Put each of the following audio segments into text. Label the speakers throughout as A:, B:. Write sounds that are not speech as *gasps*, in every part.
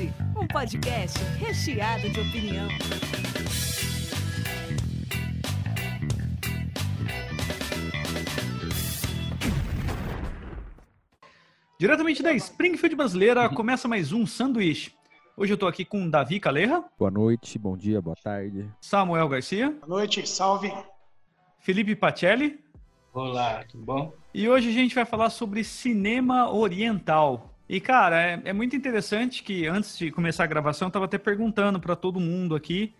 A: Cast, um podcast recheado de opinião.
B: Diretamente da Springfield brasileira, começa mais um sanduíche. Hoje eu tô aqui com Davi Calerra,
C: Boa noite, bom dia, boa tarde.
B: Samuel Garcia,
D: Boa noite, salve.
B: Felipe Pacelli
E: Olá, tudo bom?
B: e hoje a gente vai falar sobre cinema oriental. E cara, é, é muito interessante que antes de começar a gravação eu tava até perguntando pra todo mundo aqui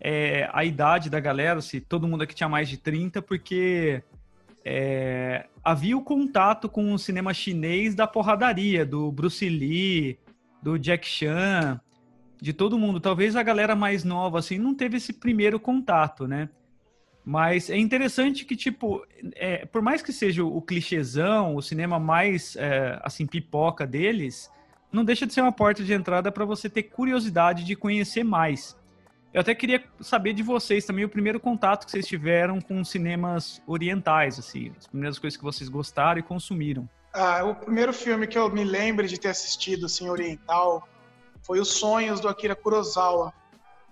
B: é, a idade da galera, se todo mundo aqui tinha mais de 30, porque é, havia o contato com o cinema chinês da porradaria, do Bruce Lee, do Jack Chan, de todo mundo. Talvez a galera mais nova, assim, não teve esse primeiro contato, né? Mas é interessante que, tipo, é, por mais que seja o clichêzão, o cinema mais, é, assim, pipoca deles, não deixa de ser uma porta de entrada para você ter curiosidade de conhecer mais. Eu até queria saber de vocês também o primeiro contato que vocês tiveram com cinemas orientais, assim, as primeiras coisas que vocês gostaram e consumiram.
D: Ah, o primeiro filme que eu me lembro de ter assistido, assim, oriental, foi Os Sonhos do Akira Kurosawa.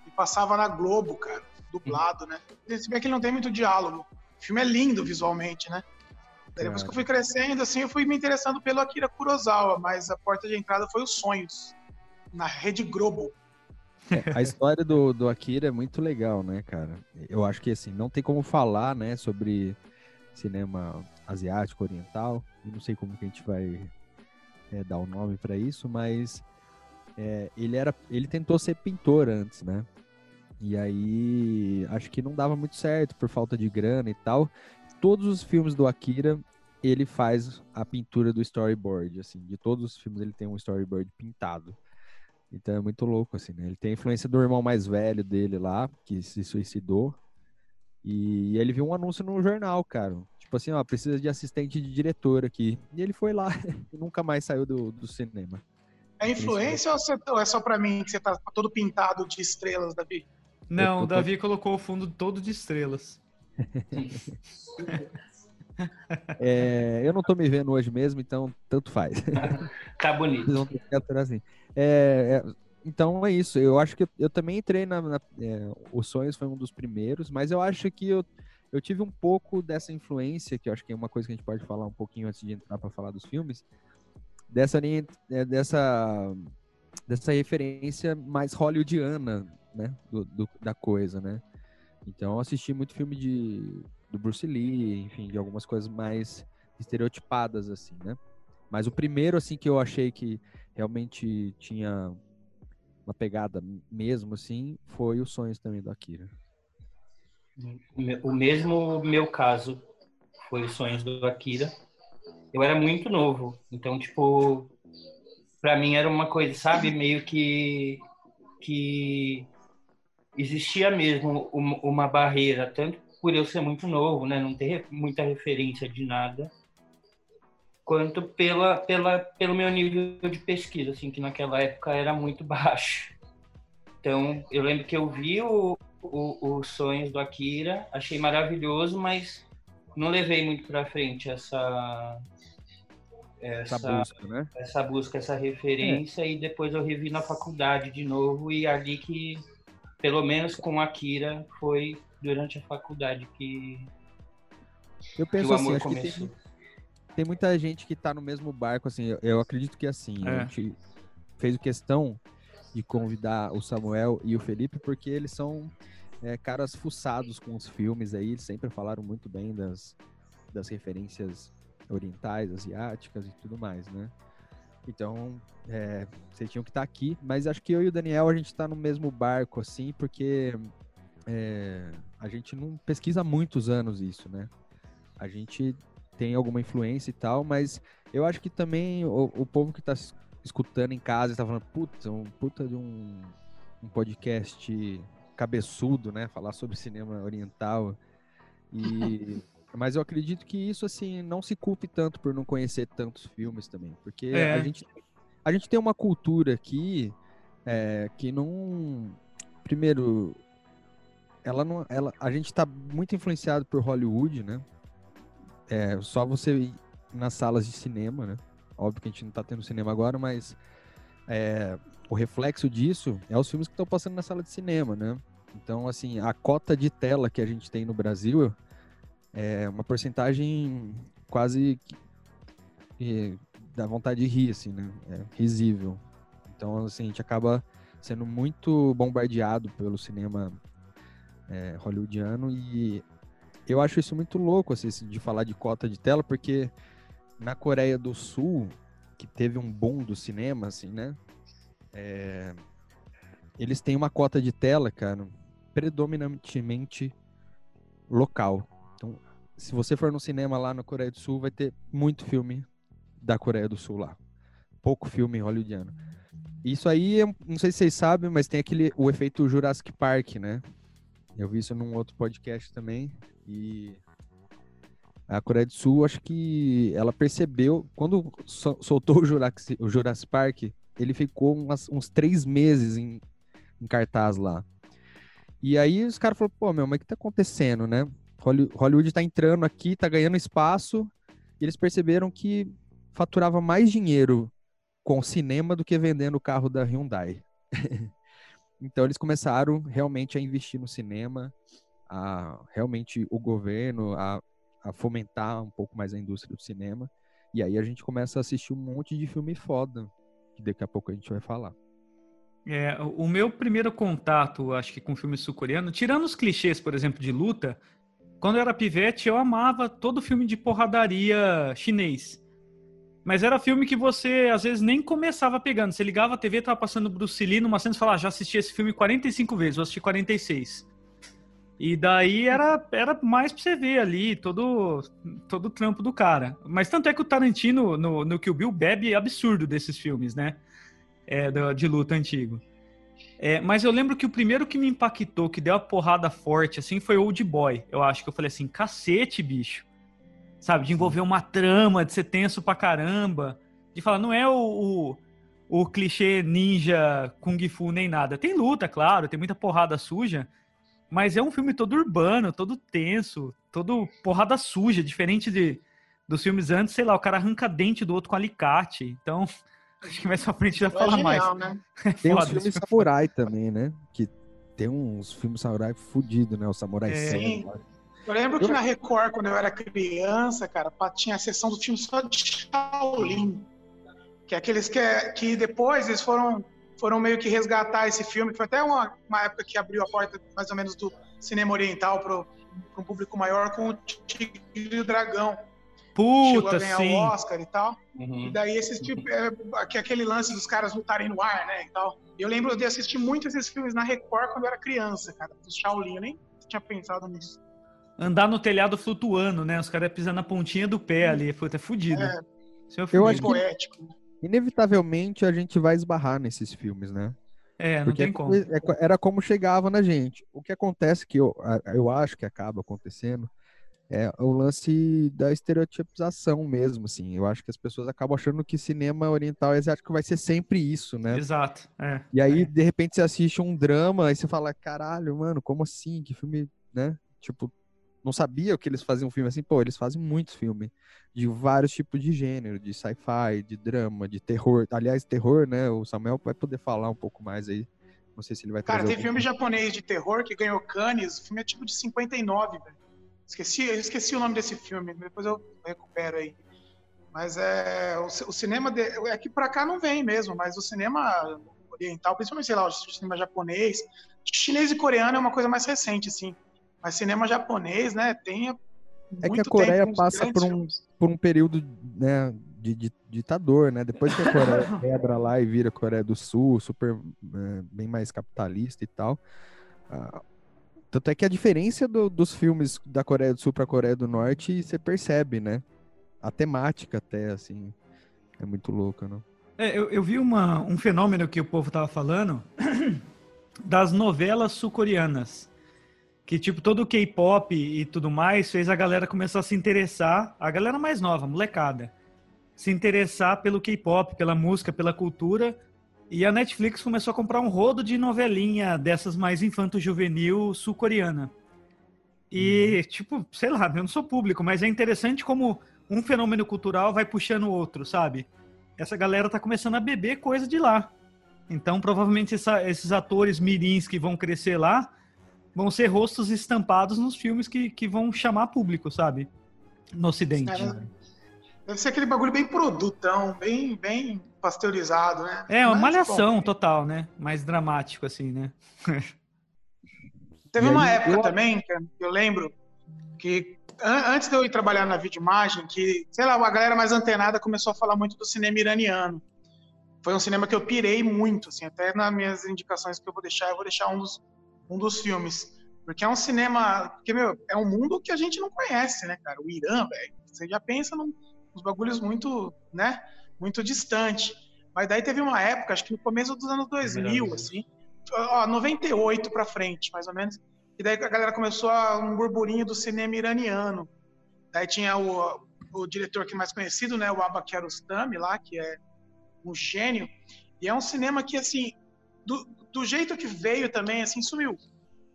D: E passava na Globo, cara, dublado, né? Se bem que ele não tem muito diálogo. O filme é lindo visualmente, né? Daí depois que eu fui crescendo, assim, eu fui me interessando pelo Akira Kurosawa, mas a porta de entrada foi Os Sonhos, na Rede Globo.
C: A história do, do Akira é muito legal, né, cara? Eu acho que, assim, não tem como falar, né, sobre cinema asiático, oriental. Eu não sei como que a gente vai é, dar o nome pra isso, mas é, ele era, ele tentou ser pintor antes, né? E aí, acho que não dava muito certo por falta de grana e tal. Todos os filmes do Akira, ele faz a pintura do storyboard, assim. De todos os filmes ele tem um storyboard pintado. Então é muito louco, assim, né? Ele tem a influência do irmão mais velho dele lá, que se suicidou. E ele viu um anúncio no jornal, cara. Tipo assim, ó, precisa de assistente de diretor aqui. E ele foi lá *laughs* e nunca mais saiu do, do cinema.
D: É influência ou é só pra mim que você tá todo pintado de estrelas, Davi?
B: Não, o Davi colocou o fundo todo de estrelas.
C: É, eu não tô me vendo hoje mesmo, então tanto faz. *laughs*
E: Tá bonito.
C: Assim. É, é, então é isso. Eu acho que eu, eu também entrei na. na é, Os Sonhos foi um dos primeiros, mas eu acho que eu, eu tive um pouco dessa influência, que eu acho que é uma coisa que a gente pode falar um pouquinho antes de entrar para falar dos filmes, dessa linha, é, dessa, dessa referência mais hollywoodiana, né? do- do- da coisa, né? Então eu assisti muito filme de, do Bruce Lee, enfim, de algumas coisas mais estereotipadas, assim, né? Mas o primeiro, assim, que eu achei que realmente tinha uma pegada mesmo, assim, foi os sonhos também do Akira.
E: O me- O mesmo meu caso foi os sonhos do Akira. Eu era muito novo, então tipo, pra mim era uma coisa, sabe, meio que que existia mesmo um- uma barreira, tanto por eu ser muito novo, né, não ter muita referência de nada, quanto pela, pela pelo meu nível de pesquisa, assim, que naquela época era muito *laughs* baixo. Então, eu lembro que eu vi o, o- os sonhos do Akira, achei maravilhoso, mas não levei muito para frente essa
C: Essa
E: essa,
C: busca, né?
E: essa busca, essa referência e depois eu revi na faculdade de novo e ali que pelo menos com Akira foi durante a faculdade que,
C: Eu
E: que
C: penso
E: o
C: assim,
E: amor
C: acho que tem,
E: começou.
C: tem muita gente que tá no mesmo barco, assim, eu, eu acredito que assim,
B: É.
C: a gente fez questão de convidar o Samuel e o Felipe, porque eles são é, caras fuçados com os filmes aí, eles sempre falaram muito bem das, das referências orientais, asiáticas e tudo mais, né? Então, é, vocês tinham que estar aqui, mas acho que eu e o Daniel, a gente tá no mesmo barco, assim, porque é, a gente não pesquisa há muitos anos isso, né? A gente tem alguma influência e tal, mas eu acho que também o, o povo que tá es- escutando em casa está falando, puta, um puta de um, um podcast cabeçudo, né? Falar sobre cinema oriental. E, *laughs* mas eu acredito que isso, assim, não se culpe tanto por não conhecer tantos filmes também. Porque
B: É.
C: a, gente, a gente tem uma cultura aqui é, que não. Primeiro, ela não, ela, a gente está muito influenciado por Hollywood, né? É só você ir nas salas de cinema, né? Óbvio que a gente não tá tendo cinema agora, mas é, o reflexo disso é os filmes que estão passando na sala de cinema, né? Então, assim, a cota de tela que a gente tem no Brasil é uma porcentagem quase que, que dá vontade de rir, assim, né? É risível. Então, assim, a gente acaba sendo muito bombardeado pelo cinema é, hollywoodiano e eu acho isso muito louco, assim, de falar de cota de tela, porque na Coreia do Sul, que teve um boom do cinema, assim, né? É, eles têm uma cota de tela, cara, predominantemente local. Se você for no cinema lá na Coreia do Sul, vai ter muito filme da Coreia do Sul lá. Pouco filme hollywoodiano. Isso aí, não sei se vocês sabem, mas tem aquele o efeito Jurassic Park, né? Eu vi isso num outro podcast também. E a Coreia do Sul, acho que ela percebeu, quando soltou o Jurassic, o Jurassic Park, ele ficou umas, uns três meses em, em, cartaz lá. E aí os caras falaram, pô, meu, mas o que tá acontecendo, né? Hollywood tá entrando aqui, tá ganhando espaço, e eles perceberam que faturava mais dinheiro com cinema do que vendendo o carro da Hyundai. *laughs* então eles começaram realmente a investir no cinema, a realmente o governo a, a fomentar um pouco mais a indústria do cinema. E aí a gente começa a assistir um monte de filme foda, que daqui a pouco a gente vai falar.
B: É, o meu primeiro contato, acho que com filme sul-coreano, tirando os clichês, por exemplo, de luta, quando eu era pivete, eu amava todo filme de porradaria chinês. Mas era filme que você, às vezes, nem começava pegando. Você ligava a TV, tava passando Bruce Lee numa cena e falava, ah, já assisti esse filme 45 vezes, vou assistir 46. E daí era, era mais pra você ver ali todo, todo o trampo do cara. Mas tanto é que o Tarantino, no, no Kill Bill, bebe absurdo desses filmes, né? É, de luta antigo. É, mas eu lembro que o primeiro que me impactou, que deu a porrada forte, assim, foi Old Boy. Eu acho que eu falei assim, cacete, bicho. Sabe, de envolver uma trama, de ser tenso pra caramba. De falar, não é o, o, o clichê ninja, kung fu, nem nada. Tem luta, claro, tem muita porrada suja, mas é um filme todo urbano, todo tenso, todo porrada suja, diferente de, dos filmes antes, sei lá, o cara arranca dente do outro com alicate. Então, acho que mais pra frente já é fala genial, mais. Né?
C: É *laughs* tem uns filmes samurai também, né? Que tem uns filmes samurai fudido, né? O Samurai é. Sim.
D: Eu lembro que na Record, quando eu era criança, cara, tinha a sessão do filme só de Shaolin. Que é aqueles que, é, que depois eles foram foram meio que resgatar esse filme. Foi até uma, uma época que abriu a porta, mais ou menos, do cinema oriental para um público maior com o Tigre e o Dragão.
B: Puta, Chegou a ganhar sim.
D: o Oscar e tal. Uhum. E daí esse tipo, é, aquele lance dos caras lutarem no ar, né, e tal. Eu lembro de assistir muito esses filmes na Record quando eu era criança, cara, do Shaolin, eu nem tinha pensado nisso.
B: Andar no telhado flutuando, né, os caras pisando na pontinha do pé ali, foi até fudido. É,
C: é eu acho poético. Que inevitavelmente a gente vai esbarrar nesses filmes, né?
B: É, não Porque tem
C: é,
B: como.
C: É, era como chegava na gente. O que acontece que eu, eu acho que acaba acontecendo é o lance da estereotipização mesmo, assim. Eu acho que as pessoas acabam achando que cinema oriental e asiático vai ser sempre isso, né?
B: Exato. É,
C: e aí, é. de repente, você assiste um drama e você fala, caralho, mano, como assim? Que filme, né? Tipo, não sabia que eles faziam filme assim. Pô, eles fazem muitos filmes de vários tipos de gênero, de sci-fi, de drama, de terror. Aliás, terror, né? O Samuel vai poder falar um pouco mais aí. Não sei se ele vai
D: Cara, tem filme japonês de terror que ganhou Cannes. O filme é tipo de 59, velho. Esqueci, eu esqueci o nome desse filme. Depois eu recupero aí. Mas é o, o cinema de, é que para cá não vem mesmo, mas o cinema oriental, principalmente sei lá, o cinema japonês, chinês e coreano é uma coisa mais recente assim. Mas cinema japonês, né, tem
C: é que a Coreia passa por um, por um período né, de, de, ditador, né? Depois que a Coreia *laughs* quebra lá e vira Coreia do Sul, super é, bem mais capitalista e tal. Tanto é que a diferença do, dos filmes da Coreia do Sul para a Coreia do Norte você percebe, né? A temática até, assim, é muito louca, não?
B: É, eu, eu vi uma, um fenômeno que o povo tava falando *clears throat* das novelas sul-coreanas que tipo todo o K-pop e tudo mais fez a galera começar a se interessar, a galera mais nova, molecada, se interessar pelo K-pop, pela música, pela cultura, e a Netflix começou a comprar um rodo de novelinha dessas mais infanto-juvenil sul-coreana. E, hum. tipo, sei lá, eu não sou público, mas é interessante como um fenômeno cultural vai puxando o outro, sabe? Essa galera tá começando a beber coisa de lá. Então, provavelmente, essa- esses atores mirins que vão crescer lá vão ser rostos estampados nos filmes que, que vão chamar público, sabe? No Ocidente.
D: É, Deve ser aquele bagulho bem produtão, bem, bem pasteurizado, né?
B: É, uma
D: Mas,
B: malhação
D: bom,
B: total, né? Mais dramático, assim, né? *laughs*
D: Teve uma época
C: eu-
D: também, que eu lembro, que an- antes de eu ir trabalhar na videoimagem, que, sei lá, a galera mais antenada começou a falar muito do cinema iraniano. Foi um cinema que eu pirei muito, assim, até nas minhas indicações que eu vou deixar, eu vou deixar um dos, um dos filmes. Porque é um cinema, porque, meu, é um mundo que a gente não conhece, né, cara? O Irã, velho, você já pensa num, nos bagulhos muito, né, muito distante. Mas daí teve uma época, acho que no começo dos anos 2000, assim, ó, 98 pra frente, mais ou menos, e daí a galera começou a, um burburinho do cinema iraniano. Daí tinha o, o diretor que é mais conhecido, né, o Abba Kiarostami lá, que é um gênio, e é um cinema que, assim, do, do jeito que veio também, assim, sumiu.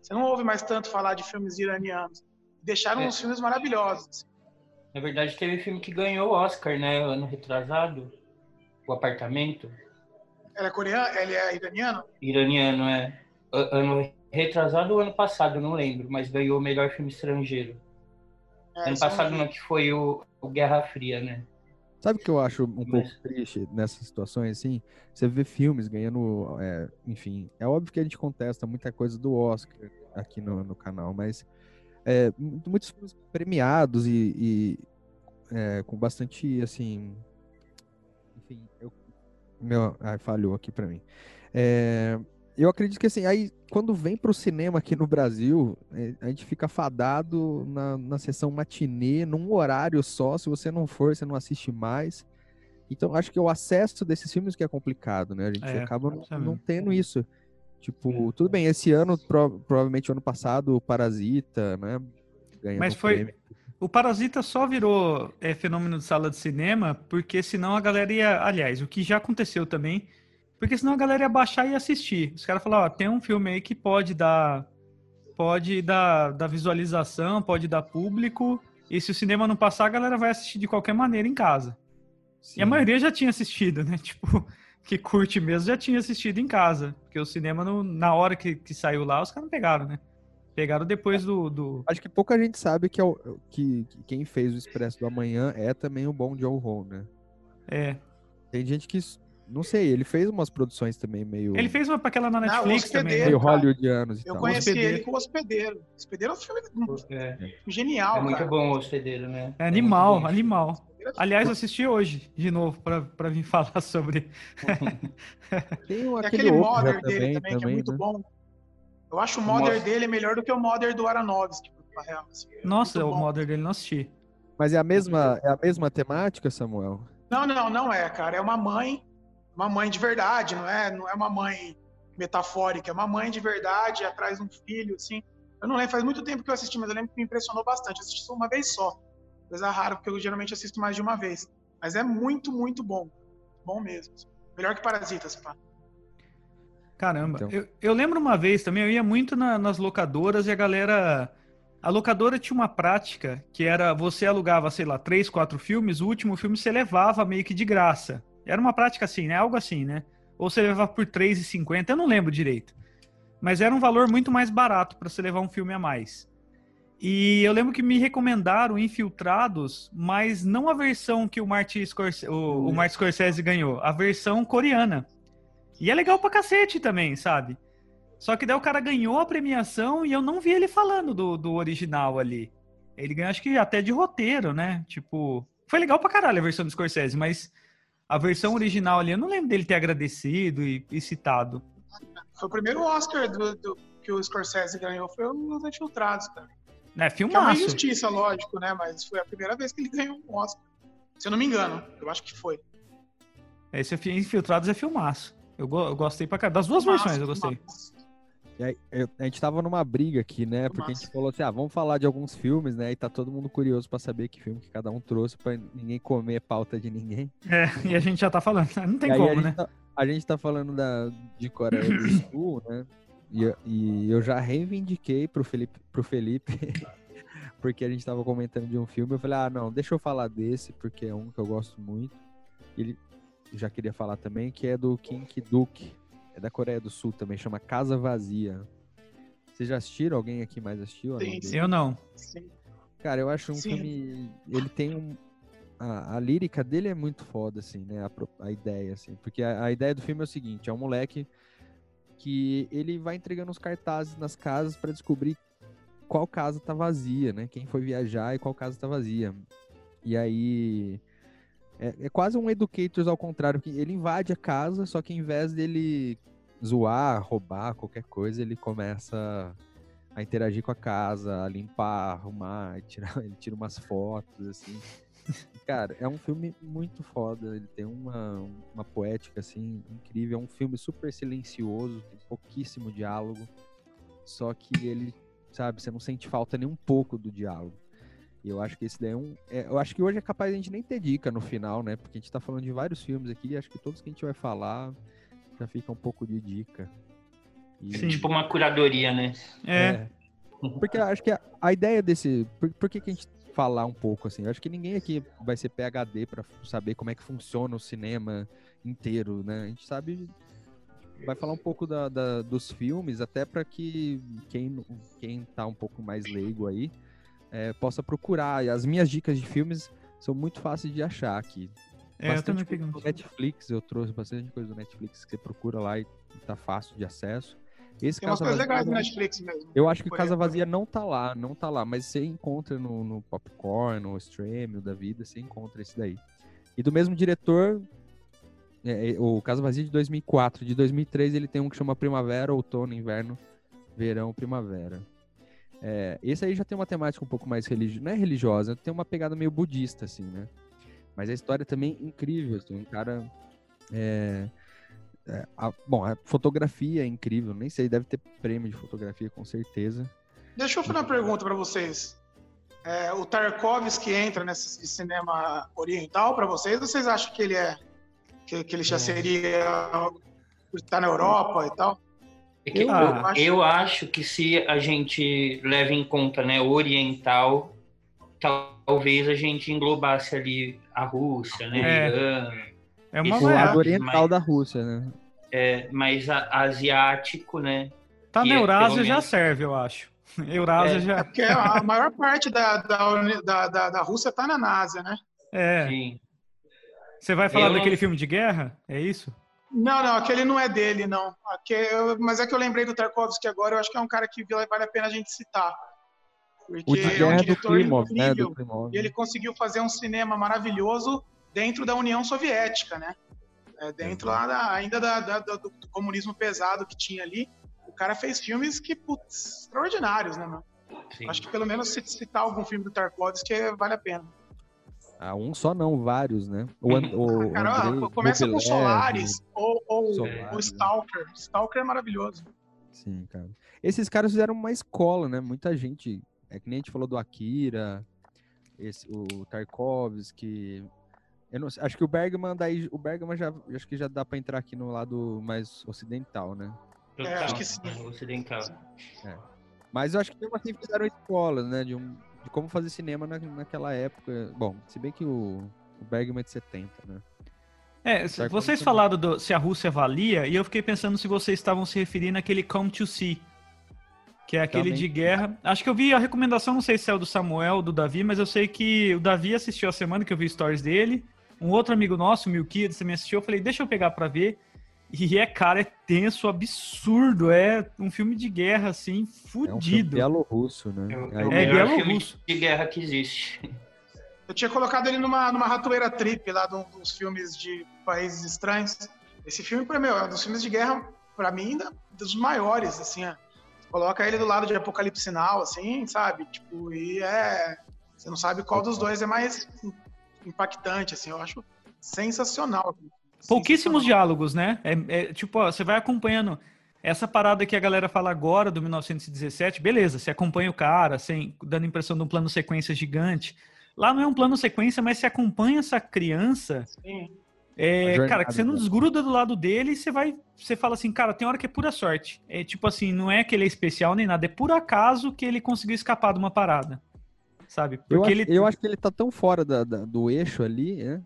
D: Você não ouve mais tanto falar de filmes iranianos. Deixaram
E: É.
D: uns filmes maravilhosos.
E: Na verdade, teve filme que ganhou o Oscar, né? Ano retrasado. O Apartamento.
D: Ele é coreano? Ele é iraniano?
E: Iraniano, é. Ano retrasado ou ano passado, não lembro. Mas ganhou o melhor filme estrangeiro.
D: É,
E: ano
D: eu
E: passado não, que foi o, o Guerra Fria, né?
C: Sabe o que eu acho um
E: Mas-
C: pouco triste nessas situações, assim? Você vê filmes ganhando, é, enfim, é óbvio que a gente contesta muita coisa do Oscar aqui no, no canal, mas é, mu- muitos filmes premiados e, e, é, com bastante, assim, enfim, eu, meu, ai, falhou aqui pra mim. É, eu acredito que assim, aí quando vem pro cinema aqui no Brasil, é, a gente fica fadado na, na sessão matinê, num horário só. Se você não for, você não assiste mais. Então, acho que o acesso desses filmes que é complicado, né? A gente
B: É,
C: acaba não, não tendo isso. Tipo, tudo bem, esse ano, pro- provavelmente o ano passado, o Parasita, né?
B: Mas foi-
C: prêmio.
B: O Parasita só virou é, fenômeno de sala de cinema porque senão a galera ia. Aliás, o que já aconteceu também. Porque senão a galera ia baixar e assistir. Os caras falaram, ó, tem um filme aí que pode dar. Pode dar, dar visualização, pode dar público. E se o cinema não passar, a galera vai assistir de qualquer maneira em casa. E a
C: Sim.
B: maioria já tinha assistido, né? *laughs* Tipo, que curte mesmo já tinha assistido em casa. Porque o cinema, não- na hora que, que saiu lá, os caras não pegaram, né? Pegaram depois do. do...
C: Acho que pouca gente sabe que, é o- que, que quem fez o Expresso do Amanhã é também o bom Joe Ho, né?
B: É.
C: Tem gente que, não sei, ele fez umas produções também meio,
B: Ele fez uma pra aquela na
D: o
B: Netflix também.
D: Hospedeiro.
B: né?
C: meio hollywoodianos e
D: Eu conheci
B: Hospedeiro.
D: ele com o Hospedeiro. Hospedeiro é um filme
E: É,
D: genial,
E: é muito
D: cara.
E: bom o hospedeiro, né?
B: É animal,
E: muito bom.
B: animal. Aliás, eu assisti hoje, de novo, pra, pra vir *laughs* falar sobre. *laughs*
C: Tem
D: E
C: aquele,
D: aquele Mother dele também, que é muito
C: né?
D: bom. Eu acho o Mother
E: Nossa.
D: dele melhor do que o Mother do Aronofsky, na real. assim. É
B: Nossa, o modder dele não assisti.
C: Mas é a mesma, é a mesma temática, Samuel?
D: Não, não, não é, cara. É uma mãe, uma mãe de verdade, não é, não é uma mãe metafórica, é uma mãe de verdade atrás de um filho, assim. Eu não lembro, faz muito tempo que eu assisti, mas eu lembro que me impressionou bastante. Eu assisti só uma vez só. Coisa rara, porque eu geralmente assisto mais de uma vez. Mas é muito, muito bom. Bom mesmo. Melhor que Parasitas, pá.
B: Caramba.
C: Então.
B: Eu, eu lembro uma vez também, eu ia muito na- nas locadoras e a galera. A locadora tinha uma prática que era você alugava, sei lá, três, quatro filmes, o último filme você levava meio que de graça. Era uma prática assim, né? Algo assim, né? Ou você levava por R$3,50, eu não lembro direito. Mas era um valor muito mais barato para você levar um filme a mais. E eu lembro que me recomendaram Infiltrados, mas não a versão que o Martin Scorsese, o, o Martin Scorsese ganhou, a versão coreana. E é legal pra cacete também, sabe? Só que daí o cara ganhou a premiação e eu não vi ele falando do, do original ali. Ele ganhou, acho que até de roteiro, né? Tipo, foi legal pra caralho a versão do Scorsese, mas a versão original ali, eu não lembro dele ter agradecido e, e citado.
D: Foi o primeiro Oscar do, do- que o Scorsese ganhou, foi os Infiltrados, cara.
B: É,
D: Que é uma
B: filmaço.
D: injustiça, lógico, né? Mas foi a primeira vez que ele ganhou um Oscar. Se eu não me engano, eu acho que foi.
B: Esse é Infiltrados é filmaço. Eu, go- eu gostei pra caralho. Das duas versões eu gostei.
C: E aí, eu- a gente tava numa briga aqui, né? Porque a gente falou assim, ah, vamos falar de alguns filmes, né? E tá todo mundo curioso pra saber que filme que cada um trouxe pra ninguém comer pauta de ninguém.
B: É, e a gente já tá falando. Não tem
C: e aí a
B: como,
C: gente
B: né?
C: Tá, a gente tá falando da, de Coreia do Sul, né? E, eu- e eu já reivindiquei pro Felipe, pro Felipe *laughs* porque a gente tava comentando de um filme. Eu falei, ah, não, deixa eu falar desse, porque é um que eu gosto muito. Ele já queria falar também, que é do King Duke. É da Coreia do Sul também, chama Casa Vazia. Vocês já assistiram? Alguém aqui mais assistiu?
D: Sim, sim.
B: Eu não.
D: Sim.
C: Cara, eu acho um
D: Sim.
C: filme. Ele tem um. A, a lírica dele é muito foda, assim, né? A, a ideia, assim. Porque a, a ideia do filme é o seguinte: é um moleque que ele vai entregando os cartazes nas casas pra descobrir qual casa tá vazia, né? Quem foi viajar e qual casa tá vazia. E aí. É, é quase um Educators ao contrário, que ele invade a casa, só que em vez dele zoar, roubar, qualquer coisa, ele começa a interagir com a casa, a limpar, arrumar, *laughs* tirar, ele tira umas fotos, assim. *laughs* Cara, é um filme muito foda, ele tem uma, uma poética, assim, incrível. É um filme super silencioso, tem pouquíssimo diálogo, só que ele, sabe, você não sente falta nem um pouco do diálogo. E eu acho que esse daí é um. é, eu acho que hoje é capaz de a gente nem ter dica no final, né? Porque a gente tá falando de vários filmes aqui, e acho que todos que a gente vai falar já fica um pouco de dica. E-
B: Sim.
E: Tipo uma curadoria, né?
B: É.
C: porque eu acho que a, a ideia desse. Por, por que, que a gente falar um pouco assim? Eu acho que ninguém aqui vai ser PHD pra saber como é que funciona o cinema inteiro, né? A gente sabe. Vai falar um pouco da, da- dos filmes, até para que quem, quem tá um pouco mais leigo aí é, possa procurar. E as minhas dicas de filmes são muito fáceis de achar aqui.
B: É, eu
C: Bastante
B: também
C: coisa do. Netflix, eu trouxe bastante coisa do Netflix que você procura lá e tá fácil de acesso. Esse
D: Tem umas coisas legais no Netflix mesmo.
C: eu acho que Casa
D: exemplo.
C: Vazia não tá lá, não tá lá, mas você encontra no, no Popcorn, no Stream da vida, você encontra esse daí. E do mesmo diretor, é, é, o Casa Vazia de 2004, de 2003 ele tem um que chama Primavera, Outono, Inverno, Verão, Primavera. É, esse aí já tem uma temática um pouco mais religiosa, não é religiosa, tem uma pegada meio budista, assim, né? Mas a história também é incrível, assim, um cara... é, é, a- bom, a fotografia é incrível, nem sei, deve ter prêmio de fotografia com certeza.
D: Deixa eu fazer uma pergunta para vocês. É, o Tarkovsky entra nesse cinema oriental para vocês? Ou vocês acham que ele é que, que ele já seria tá na Europa e tal?
E: É que
B: Eu
E: eu,
D: acho-
E: eu acho que se a gente leva em conta, né, oriental, talvez a gente englobasse ali a Rússia, né,
B: É.
E: Irã,
B: É
C: O
B: uma
E: Isso
C: lado
E: é,
C: oriental
E: mas-
C: da Rússia, né?
E: é, mas a- asiático, né?
B: Tá na
E: é,
B: Eurásia
E: pelo
B: já
E: menos-
B: serve, eu acho. *laughs* Eurásia
E: É.
B: já.
D: É porque a maior parte da, da, da, da, da Rússia tá na Ásia, né?
B: É.
E: Sim.
B: Você vai falar
E: Eu
B: daquele filme de guerra? É isso?
D: Não, não, aquele não é dele, não. Aque- eu- mas é que eu lembrei do Tarkovsky agora, eu acho que é um cara que vale a pena a gente citar. Porque
C: O de
D: é um
C: do
D: diretor
C: Klimov, né?
D: incrível.
C: Do Klimov.
D: E ele conseguiu fazer um cinema maravilhoso dentro da União Soviética, né? É, dentro lá da- ainda da- da- do, do comunismo pesado que tinha ali. O cara fez filmes que, putz, extraordinários, né, mano?
E: sim.
D: Acho que pelo menos se citar algum filme do Tarkovsky vale a pena.
C: Ah, um só não, vários, né? O, An- *laughs* o
D: Cara,
C: Andrei
D: começa com Solaris ou, ou,
C: Solaris,
D: ou Stalker. Stalker é maravilhoso.
C: Sim, cara. Esses caras fizeram uma escola, né? Muita gente. É que nem a gente falou do Akira, esse, o Tarkovsky. Eu não sei, acho que o Bergman daí. O Bergman já acho que já dá pra entrar aqui no lado mais ocidental, né?
E: Total,
D: acho que sim.
E: Ocidental.
C: Mas eu acho que mesmo assim fizeram escolas, né? De, um, de como fazer cinema na, naquela época. Bom, se bem que o, o Bergman é de 70, né?
B: É, vocês falaram do- se a Rússia valia, e eu fiquei pensando se vocês estavam se referindo àquele Come to See, que é aquele
C: Também.
B: de guerra. Acho que eu vi a recomendação, não sei se é o do Samuel ou do Davi, mas eu sei que o Davi assistiu a semana que eu vi stories dele. Um outro amigo nosso, o Milkides, também assistiu. Eu falei, deixa eu pegar pra ver. E é, cara, é tenso, absurdo. É um filme de guerra, assim,
C: É um filme
B: fudido.
C: bielorrusso, né?
E: É, o- é o
B: É, bielorrusso.
E: de guerra que existe.
D: Eu tinha colocado ele numa, numa ratoeira trip lá de um dos filmes de países estranhos. Esse filme, pra mim, é um dos filmes de guerra, pra mim, ainda dos maiores, assim, ó. Coloca ele do lado de Apocalipse Sinal, assim, sabe? Tipo, e é... Você não sabe qual dos dois é mais impactante, assim. Eu acho sensacional.
B: Pouquíssimos
D: Sensacional.
B: diálogos, né? É, é, tipo, ó, você vai acompanhando essa parada que a galera fala agora do 1917, beleza, você acompanha o cara, assim, dando a impressão de um plano sequência gigante. Lá não é um plano sequência, mas você acompanha essa criança,
D: Sim.
B: é,
C: jornada
B: cara, que você não
C: dela.
B: desgruda do lado dele e você vai, você fala assim, cara, tem hora que é pura sorte. É tipo assim, não é que ele é especial nem nada, é por acaso que ele conseguiu escapar de uma parada. Sabe?
C: Eu
B: Porque
C: acho,
B: ele
C: eu acho que ele tá tão fora da- da- do eixo ali, né?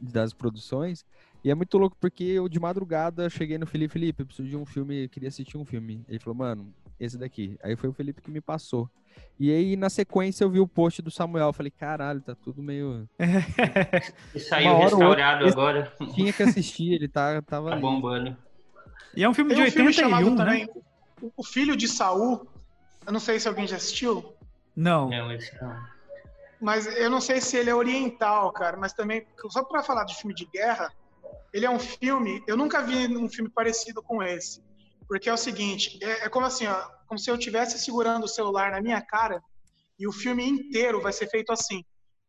C: das produções. E é muito louco porque eu de madrugada cheguei no Felipe, Felipe, eu preciso de um filme, queria assistir um filme. Ele falou, mano, esse daqui. Aí foi o Felipe que me passou. E aí, na sequência, eu vi o post do Samuel. Eu falei, caralho, tá tudo meio. *laughs*
E: E saiu restaurado
C: outra-
E: agora.
C: Tinha que assistir, ele tá, tava
E: Tá
C: ali.
E: bombando.
B: E é um filme
D: Tem
B: de
D: um filme
B: 81,
D: chamado
B: né?
D: também o- O Filho de Saul. Eu não sei se alguém já assistiu,
B: Não.
D: Mas eu não sei se ele é oriental, cara. Mas também, só pra falar de filme de guerra, ele é um filme. Eu nunca vi um filme parecido com esse. Porque é o seguinte: é, é como assim, ó, como se eu estivesse segurando o celular na minha cara e o filme inteiro vai ser feito assim.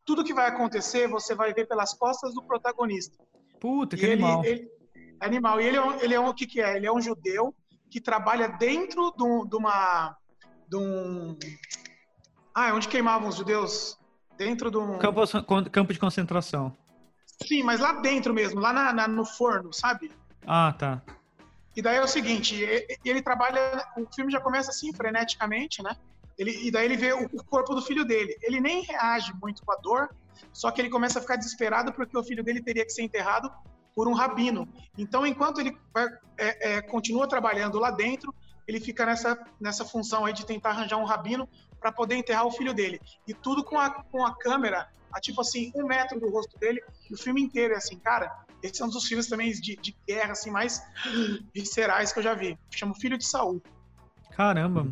D: Tudo que vai acontecer, você vai ver pelas costas do protagonista.
B: Puta, que
D: E ele,
B: animal.
D: ele- animal. E ele é, um, ele é um, o que que é? Ele é um judeu que trabalha dentro de, um- de uma, de um, ah, é onde queimavam os judeus? Dentro de um,
B: Campo, campo de concentração.
D: sim, mas lá dentro mesmo, lá na- na- no forno, sabe?
B: Ah, tá.
D: E daí é o seguinte, e- e- ele trabalha, o filme já começa assim, freneticamente, né? Ele, e daí ele vê o, o corpo do filho dele. Ele nem reage muito com a dor, só que ele começa a ficar desesperado porque o filho dele teria que ser enterrado por um rabino. Então, enquanto ele vai- é, é, continua trabalhando lá dentro, ele fica nessa, nessa função aí de tentar arranjar um rabino para poder enterrar o filho dele. E tudo com a, com a câmera a tipo assim, um metro do rosto dele, e o filme inteiro é assim, cara. Esse é um dos filmes também de, de guerra, assim, mais *gasps* viscerais que eu já vi. Chama Filho de Saul.
B: Caramba.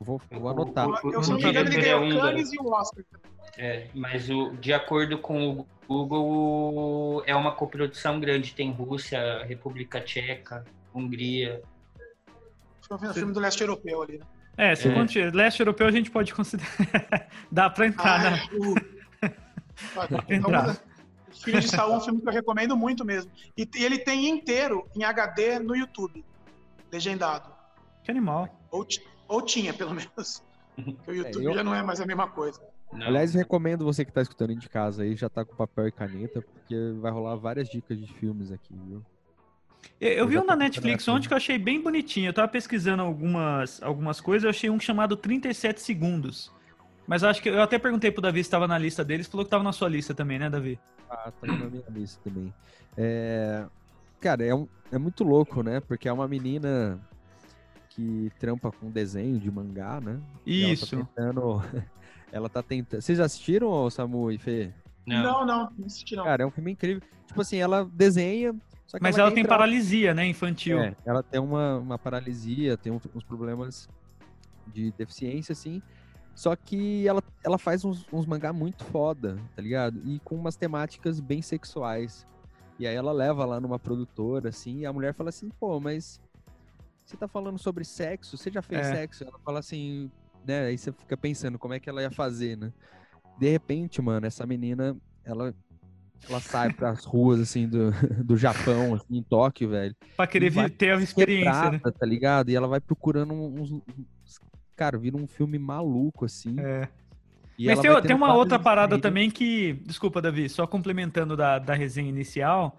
C: Vou, vou anotar.
E: O-
D: Eu, se não me
E: o
D: engano, ele
E: é
D: ganhou o. Cannes e o Oscar.
E: É, mas o, de acordo com o Google, é uma coprodução grande. Tem Rússia, República Tcheca, Hungria.
D: Foi um filme do leste europeu ali, né?
B: É, se
E: É.
B: leste europeu a gente pode considerar. *laughs* Dá pra entrar,
D: Ah,
B: né?
D: o-. *laughs* Então,
B: Entrar.
D: Filho de Saul é um filme que eu recomendo muito mesmo. E ele tem inteiro em HD no YouTube, legendado.
B: Que animal.
D: Ou, ou tinha, pelo menos. Porque o YouTube
C: eu-
D: já não é mais a mesma coisa.
E: Não.
C: Aliás, eu recomendo você que tá escutando aí de casa aí, já tá com papel e caneta, porque vai rolar várias dicas de filmes aqui, viu?
B: Eu, vi
C: já
B: um na Netflix ontem que eu achei bem bonitinho. Eu tava pesquisando algumas, algumas coisas, eu achei um chamado 37 segundos. Mas eu acho que eu até perguntei pro Davi se estava na lista deles, falou que tava na sua lista também, né, Davi?
C: Ah, tá na minha lista também. É... Cara, é, um- é muito louco, né? Porque é uma menina que trampa com desenho de mangá, né? E
B: Isso.
C: Ela tá tentando. *laughs* Ela tá tentando. Vocês assistiram, ô, Samu e Fê?
E: Não.
D: Não, não, não assisti não.
C: Cara, é um filme incrível. Tipo assim, ela desenha.
B: Mas ela tem
C: entra-
B: paralisia, né, infantil.
C: É, ela tem uma, uma paralisia, tem uns, uns problemas de deficiência, assim. Só que ela, ela faz uns, uns mangá muito foda, tá ligado? E com umas temáticas bem sexuais. E aí ela leva lá numa produtora, assim, e a mulher fala assim, pô, mas você tá falando sobre sexo? Você já fez
B: É.
C: sexo? Ela fala assim, né? Aí você fica pensando como é que ela ia fazer, né? De repente, mano, essa menina, ela, ela sai pras ruas, assim, do, *laughs* do Japão, assim, em Tóquio, velho
B: Pra querer
C: vai
B: ter a experiência, né?
C: quebrada, tá ligado? E ela vai procurando uns. uns- Cara, vira um filme maluco, assim.
B: É.
C: e
B: Mas tem, tem uma outra parada também que. Desculpa, Davi, só complementando da, da resenha inicial.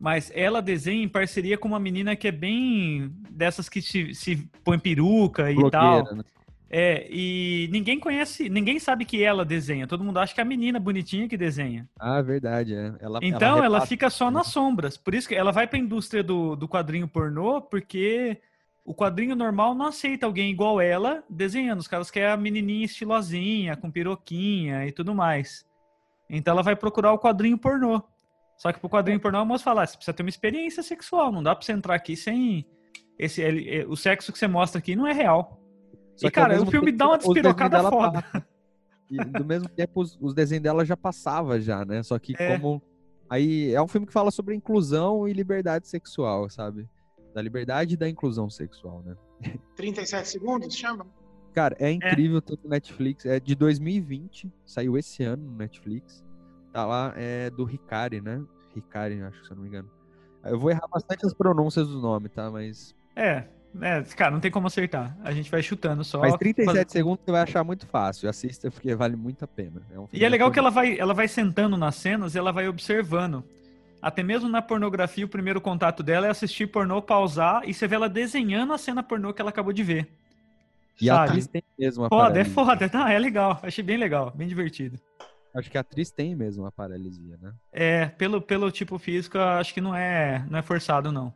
B: Mas ela desenha em parceria com uma menina que é bem dessas que se, se põe peruca e tal.
C: Né?
B: É, e ninguém conhece, ninguém sabe que ela desenha. Todo mundo acha que é a menina bonitinha que desenha.
C: Ah, verdade, é. Ela,
B: Então ela,
C: repassa-
B: fica só nas sombras. Por isso que ela vai pra indústria do, do quadrinho pornô, porque o quadrinho normal não aceita alguém igual ela desenhando. Os caras querem a menininha estilosinha, com piroquinha e tudo mais. Então ela vai procurar o quadrinho pornô. Só que pro quadrinho pornô a moça fala, ah, você precisa ter uma experiência sexual, não dá pra você entrar aqui sem... Esse, ele- o sexo que você mostra aqui não é real.
C: Só
B: e,
C: que
B: cara, o filme
C: tempo,
B: dá uma despirocada
C: dela
B: foda.
C: passa. E do mesmo tempo, os, os desenhos dela já passava já, né? Só que
B: É.
C: como... Aí é um filme que fala sobre inclusão e liberdade sexual, sabe? Da liberdade e da inclusão sexual, né?
D: 37 segundos, chama?
C: Cara, é incrível tá no Netflix. É de 2020, saiu esse ano no Netflix. Tá lá, é do Ricari, né? Ricari, acho, se eu não me engano. Eu vou errar bastante as pronúncias do nome, tá? Mas,
B: É, é, cara, não tem como acertar. A gente vai chutando só.
C: mas 37 segundos você vai achar muito fácil. Assista porque vale muito a pena. É um
B: E é legal que ela vai, ela vai sentando nas cenas e ela vai observando. Até mesmo na pornografia, o primeiro contato dela é assistir pornô, pausar e você vê ela desenhando a cena pornô que ela acabou de ver.
C: E a
B: sabe?
C: atriz tem mesmo a
B: Foda, é
C: paralisia.
B: foda. Não, é legal. Achei bem legal, bem divertido.
C: Acho que a atriz tem mesmo uma paralisia, né?
B: É, pelo, pelo tipo físico, acho que não é, não é forçado, não.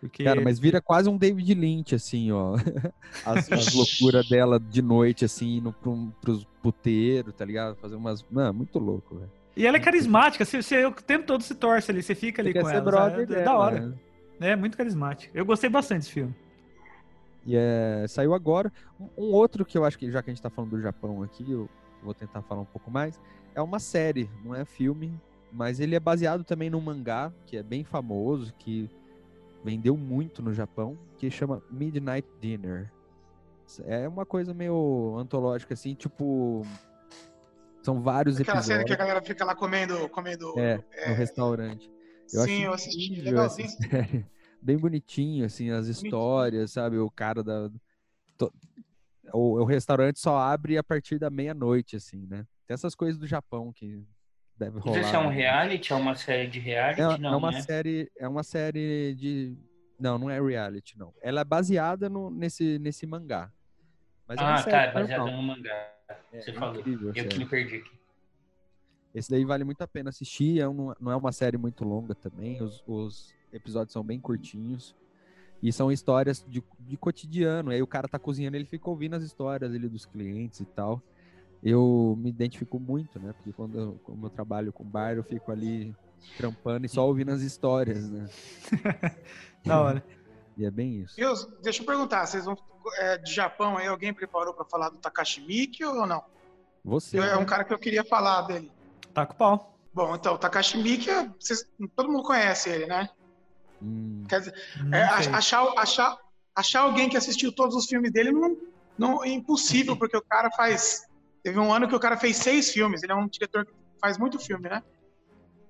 B: Porque...
C: Cara, mas vira quase um David Lynch, assim, ó. *laughs* As, as loucuras dela de noite, assim, indo pro, pros puteiros, tá ligado? Fazer umas. Mano, muito louco, velho.
B: E ela é carismática, você, você, o tempo todo se torce ali, você fica ali
C: Você
B: com ela.
C: brother?
B: É
C: dela,
B: da hora.
C: né?
B: É muito carismático. Eu gostei bastante desse filme.
C: E é, saiu agora. Um, um outro que eu acho que, já que a gente tá falando do Japão aqui, eu vou tentar falar um pouco mais. É uma série, não é filme, mas ele é baseado também num mangá, que é bem famoso, que vendeu muito no Japão, que chama Midnight Dinner. É uma coisa meio antológica, assim, tipo. São vários
D: Aquela série que a
C: episódios.
D: galera fica lá comendo. comendo
C: É,
D: é,
C: no restaurante. Eu
D: sim, eu assisti. Legalzinho. *laughs*
C: Bem bonitinho, assim, as histórias, sabe? O cara da. O, o restaurante só abre a partir da meia-noite, assim, né? Tem essas coisas do Japão que deve
E: Não
C: rolar.
E: se é um
C: né?
E: reality, é uma série de reality,
C: É,
E: não,
C: é uma
E: né?
C: série, é uma série de. Não, não é reality, não. Ela é baseada no, nesse, nesse mangá. Mas é
E: Ah,
C: série
E: tá, é baseado
C: normal.
E: no mangá.
C: É,
E: você
C: é
E: falou.
C: incrível
E: Eu que me perdi aqui.
C: Esse daí vale muito a pena assistir. É um- não é uma série muito longa também. Os, os episódios são bem curtinhos. E são histórias de, de cotidiano. Aí o cara tá cozinhando, ele fica ouvindo as histórias ali dos clientes e tal. Eu me identifico muito, né? Porque quando eu, como eu trabalho com bar, eu fico ali trampando e só ouvindo as histórias, né? *laughs*
B: Da hora.
C: E é bem isso.
D: Deixa eu perguntar, vocês vão é, de Japão aí, alguém preparou pra falar do Takashi Miike ou não?
C: Você.
D: É um cara que eu queria falar dele.
B: Tá com pau.
D: Bom, então, o Takashi Miike, é- vocês- todo mundo conhece ele, né?
C: Hum,
D: Quer dizer, é, achar, achar, achar alguém que assistiu todos os filmes dele não, não é impossível, *laughs* porque o cara faz. Teve um ano que o cara fez seis filmes. Ele é um diretor que faz muito filme, né?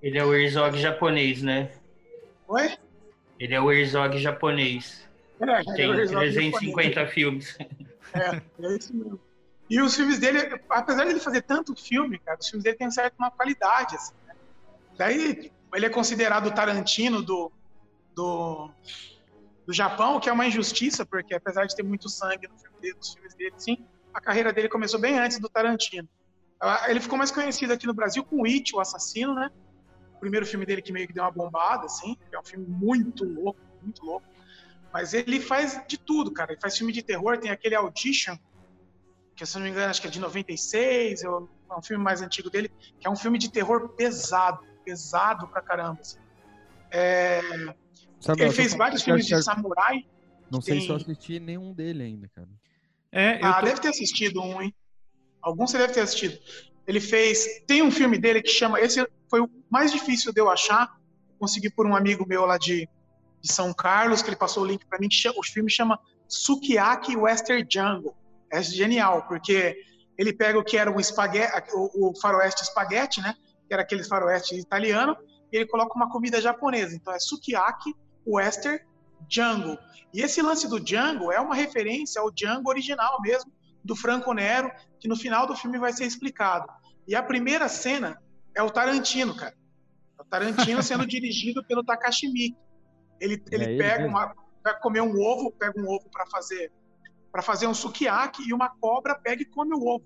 E: Ele é o Herzog japonês, né?
D: Oi?
E: Ele é o Herzog japonês.
D: É,
E: Tem
D: ele é o
E: 350 filmes.
D: É, é isso mesmo. E os filmes dele, apesar de ele fazer tanto filme, cara, os filmes dele têm certa uma qualidade, assim, né? Daí ele é considerado o Tarantino do, do, do Japão, que é uma injustiça, porque apesar de ter muito sangue no filme dele, nos filmes dele, sim, a carreira dele começou bem antes do Tarantino. Ah, Ele ficou mais conhecido aqui no Brasil com It, o Assassino, né? O primeiro filme dele que meio que deu uma bombada, assim, é um filme muito louco, muito louco. Mas ele faz de tudo, cara. Ele faz filme de terror, tem aquele Audition, que se não me engano, acho que é de 96, é um filme mais antigo dele, que é um filme de terror pesado, pesado pra caramba. assim.
C: sabe,
D: Ele fez vários filmes de samurai.
C: Não sei se eu
D: tem-
C: assisti nenhum dele ainda, cara.
B: É,
D: Ah,
B: tô...
D: deve ter assistido um, hein? Algum você deve ter assistido. Ele fez. Tem um filme dele que chama. Esse foi o mais difícil de eu achar. Consegui por um amigo meu lá de, de São Carlos, que ele passou o link pra mim. Que chama, o filme chama Sukiyaki Western Jungle. É genial, porque ele pega o que era um espaguete, o, o faroeste espaguete, né? Que era aquele faroeste italiano, e ele coloca uma comida japonesa. Então é Sukiyaki Western Django. E esse lance do Django é uma referência ao Django original mesmo, do Franco Nero, que no final do filme vai ser explicado. E a primeira cena é o Tarantino, cara. É o Tarantino sendo *laughs* dirigido pelo Takashi Miike. Ele, ele
C: ele
D: pega uma, vai comer um ovo, pega um ovo para fazer para fazer um sukiyaki e uma cobra pega e come o ovo.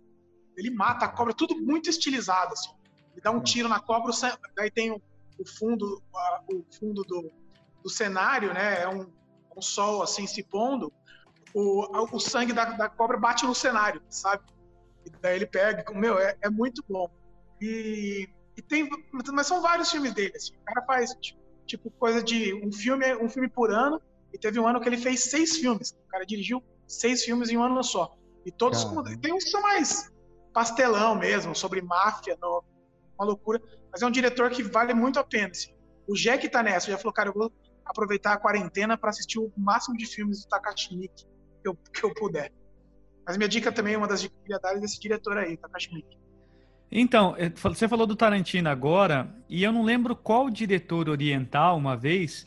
D: Ele mata a cobra, tudo muito estilizado assim. Ele dá um tiro na cobra, daí tem o, o fundo, a- o fundo do, do cenário, né? É um, um sol assim se pondo. O, o sangue da, da cobra bate no cenário, sabe? E daí ele pega, meu, é, é muito bom. E, e tem, mas são vários filmes dele. Assim. O cara faz tipo, tipo, coisa de um filme, um filme por ano. E teve um ano que ele fez seis filmes. O cara dirigiu seis filmes em um ano só. E todos
C: Caramba.
D: tem uns que são mais pastelão mesmo, sobre máfia, no- uma loucura. Mas é um diretor que vale muito a pena. assim. O Jack tá nessa, já falou, cara, eu vou aproveitar a quarentena para assistir o máximo de filmes do Takashi Miike que eu, que eu puder. Mas minha dica também, uma das dicas que eu queria dar é desse diretor aí, Takashi Miike.
B: Então, eh, você falou do Tarantino agora, e eu não lembro qual diretor oriental, uma vez,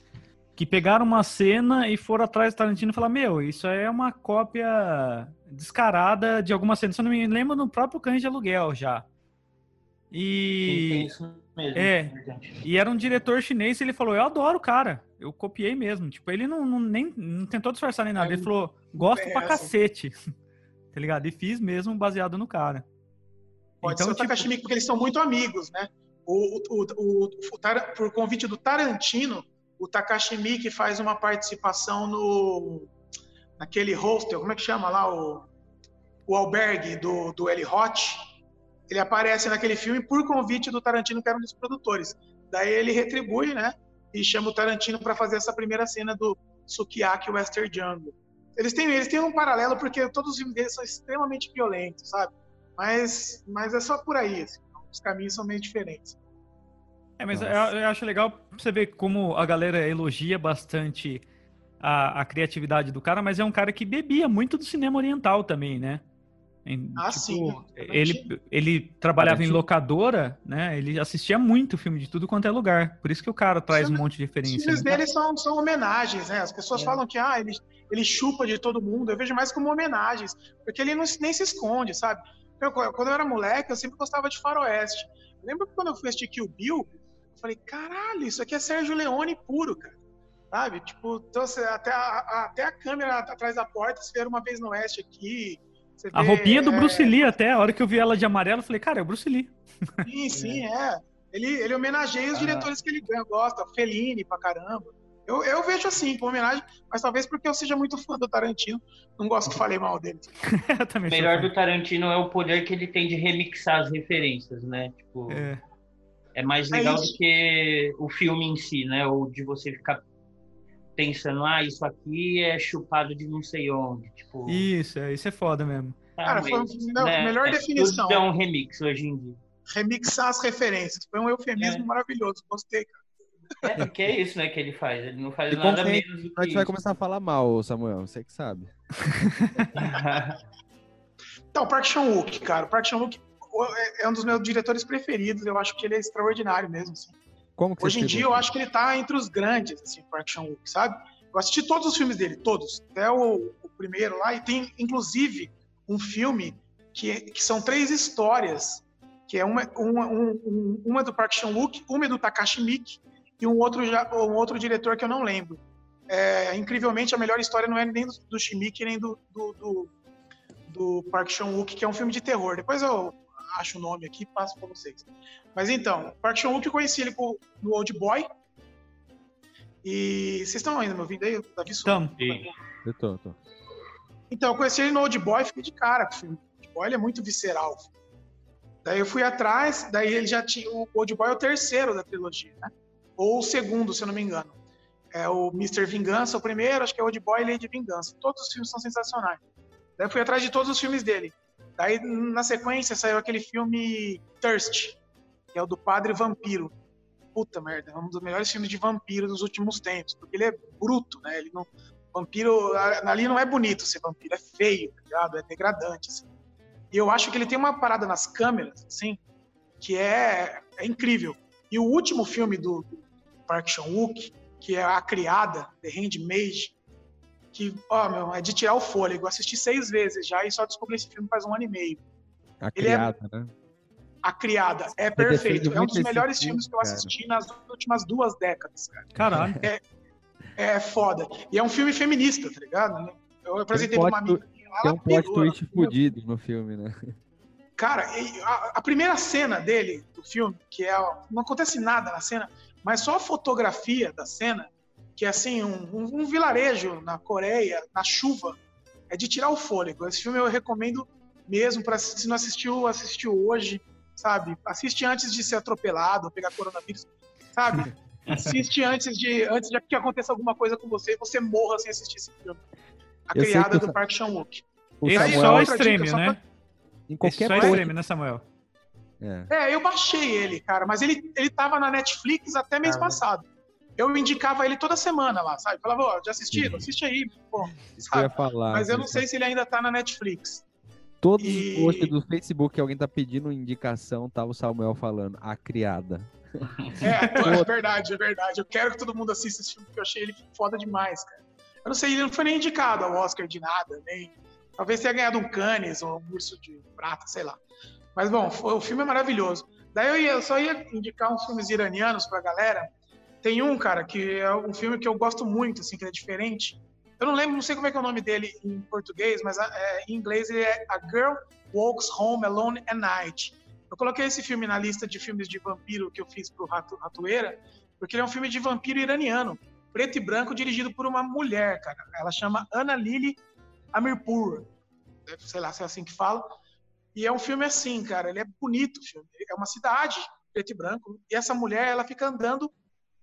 B: que pegaram uma cena e foram atrás do Tarantino e falaram, meu, isso é uma cópia descarada de alguma cena. Se eu não me lembro, no próprio Cães de Aluguel já. E,
E: isso mesmo.
B: É. e era um diretor chinês e ele falou, eu adoro o cara. Eu copiei mesmo. Tipo, ele não, não- nem, não tentou disfarçar nem nada. Ele falou, gosto pra cacete. *laughs* tá ligado? E fiz mesmo baseado no cara.
D: Pode
B: Então,
D: ser o
B: tipo-
D: Takashi Miike, porque eles são muito amigos, né? O, o, o, o Tar- por convite do Tarantino, o Takashi Miike faz uma participação no naquele hostel, como é que chama lá o, o albergue do, do Eli Roth. Ele aparece naquele filme por convite do Tarantino, que era um dos produtores. Daí ele retribui, né? E chama o Tarantino para fazer essa primeira cena do Sukiyaki Western Jungle. Eles têm, eles têm um paralelo porque todos os filmes deles são extremamente violentos, sabe? Mas, mas é só por aí. assim. Os caminhos são meio diferentes.
B: É, mas eu, eu acho legal você ver como a galera elogia bastante a, a criatividade do cara, mas é um cara que bebia muito do cinema oriental também, né? Em-
D: Ah, sim.
B: Ele, ele trabalhava em locadora, né? Ele assistia muito filme de tudo quanto é lugar. Por isso que o cara traz um monte de
D: Os
B: referência.
D: filmes
B: né?
D: dele são, são homenagens, né? As pessoas
B: É.
D: falam que ah, ele, ele chupa de todo mundo. Eu vejo mais como homenagens, porque ele não, nem se esconde, sabe? Eu, quando eu era moleque, eu sempre gostava de faroeste. Lembro que quando eu fui assistir Kill Bill, eu falei, caralho, isso aqui é Sérgio Leone puro, cara. Sabe? Tipo, então, até, a, a- até a câmera atrás da porta, se vier uma vez no oeste aqui. Você
B: A
D: vê,
B: roupinha do
D: é,
B: Bruce Lee até, a hora que eu vi ela de amarelo, eu falei, cara, é o Bruce Lee.
D: Sim, sim, *laughs* é. Ele, ele homenageia os
E: Ah.
D: diretores que ele gosta, Fellini pra caramba. Eu, eu vejo assim, com homenagem, mas talvez porque eu seja muito fã do Tarantino, não gosto que falei mal dele. *laughs*
E: O melhor do Tarantino é o poder que ele tem de remixar as referências, né? Tipo, é,
B: É.
E: mais
D: É
E: legal
D: isso.
E: do que o filme em si, né? Ou de você ficar pensando, ah, isso aqui é chupado de não sei onde. Tipo,
B: Isso, é, isso é foda mesmo.
E: tá,
D: Cara, foi a me- melhor
E: é,
D: definição.
E: É um remix hoje em dia.
D: Remixar as referências. Foi um eufemismo
E: É.
D: maravilhoso, gostei, cara.
E: É, porque é isso, né, que ele faz. Ele não faz
C: E
E: nada menos do
C: A
E: que
C: gente vai começar a falar mal, Samuel, você que sabe. *laughs*
D: Então, o Park Chan-wook, cara. O Park Chan-wook é- é um dos meus diretores preferidos. Eu acho que ele é extraordinário mesmo, assim.
C: Como que
D: Hoje em dia eu acho que ele tá entre os grandes, assim, o Park Chan-wook, sabe? Eu assisti todos os filmes dele, todos. Até o, o primeiro lá. E tem, inclusive, um filme que, que são três histórias. Que é uma, uma, um- um- uma do Park Chan-wook, uma é do Takashi Miike e um outro, um outro diretor que eu não lembro. É, incrivelmente, a melhor história não é nem do, do Shimique, nem do, do, do, do Park Chan-wook, que é um filme de terror. Depois eu acho o nome aqui e passo para vocês. Mas então, Park Chan-wook eu conheci ele com- no Old Boy. E vocês estão ainda me ouvindo aí? Davi?
B: Então,
E: Sim.
C: Eu tô, tô.
D: Então, eu conheci ele no Old Boy, fiquei de cara com o filme. Old Boy ele é muito visceral. Daí eu fui atrás, daí ele já tinha. O Old Boy é o terceiro da trilogia, né? Ou o segundo, se eu não me engano. É o Mr. Vingança, o primeiro, acho que é Old Boy e Lady Vingança. Todos os filmes são sensacionais. Daí eu fui atrás de todos os filmes dele. Daí, na sequência, saiu aquele filme Thirst, que é o do Padre Vampiro. Puta merda, é um dos melhores filmes de vampiro dos últimos tempos, porque ele é bruto, né? Ele não, vampiro ali não é bonito ser vampiro, é feio, tá ligado? É degradante. Assim. E eu acho que ele tem uma parada nas câmeras, assim, que é, é incrível. E o último filme do, do Park Chan-wook, que é A Criada, The Handmaid, que, ó, meu, é de tirar o fôlego. Eu assisti seis vezes já e só descobri esse filme faz um ano e meio.
C: A
D: Ele é-
C: criada, né?
D: A Criada é
C: defende
D: perfeito. É um dos melhores
C: filme,
D: filmes que eu
C: cara.
D: assisti nas últimas duas décadas, cara.
B: caralho.
D: É foda. E é um filme feminista, tá ligado? Eu apresentei pra uma amiga minha lá,
C: Tem
D: ela
C: um plot twist fudido no filme, né?
D: Cara, a, a primeira cena dele, do filme, que é. Não acontece nada na cena, mas só a fotografia da cena, que é assim, um, um- um vilarejo na Coreia, na chuva, é de tirar o fôlego. Esse filme eu recomendo mesmo, para se não assistiu, assistiu hoje, sabe? Assiste antes de ser atropelado, pegar coronavírus, sabe? *laughs* Assiste antes de, antes de que aconteça alguma coisa com você e você morra sem assistir esse filme. A
C: Eu
D: criada do
C: o-
D: Park Chan-wook.
C: O
B: Esse
D: Aí,
B: só é
D: só
B: né?
C: Em
B: Esse
C: qualquer
B: só é
C: post.
B: extremo, né, Samuel?
C: É.
D: É, eu baixei ele, cara, mas ele, ele tava na Netflix até mês
E: Ah.
D: passado. Eu indicava ele toda semana lá, sabe? Falava, ó, já assistiram? Assiste aí, pô.
C: Que eu ia
D: Sabe?
C: falar.
D: Mas eu não sei se ele ainda tá na Netflix.
C: Todos
D: E-
C: os posts do Facebook que alguém tá pedindo indicação, tava o Samuel falando, a criada.
D: É, *laughs* é verdade, é verdade. Eu quero que todo mundo assista esse filme, porque eu achei ele foda demais, cara. Eu não sei, ele não foi nem indicado ao Oscar de nada, nem. Talvez tenha ganhado um Cannes ou um urso de prata, sei lá. Mas bom, foi- o filme é maravilhoso. Daí eu, ia- eu só ia indicar uns filmes iranianos pra galera. Tem um, cara, que é um filme que eu gosto muito, assim, que é diferente. Eu não lembro, não sei como é que é o nome dele em português, mas é, em inglês ele é A Girl Walks Home Alone at Night. Eu coloquei esse filme na lista de filmes de vampiro que eu fiz pro Rato, Ratoeira, porque ele é um filme de vampiro iraniano, preto e branco, dirigido por uma mulher, cara. Ela chama Ana Lili Amirpur. Sei lá se é assim que fala. E é um filme assim, cara. Ele é bonito, filme. É uma cidade, preto e branco. E essa mulher, ela fica andando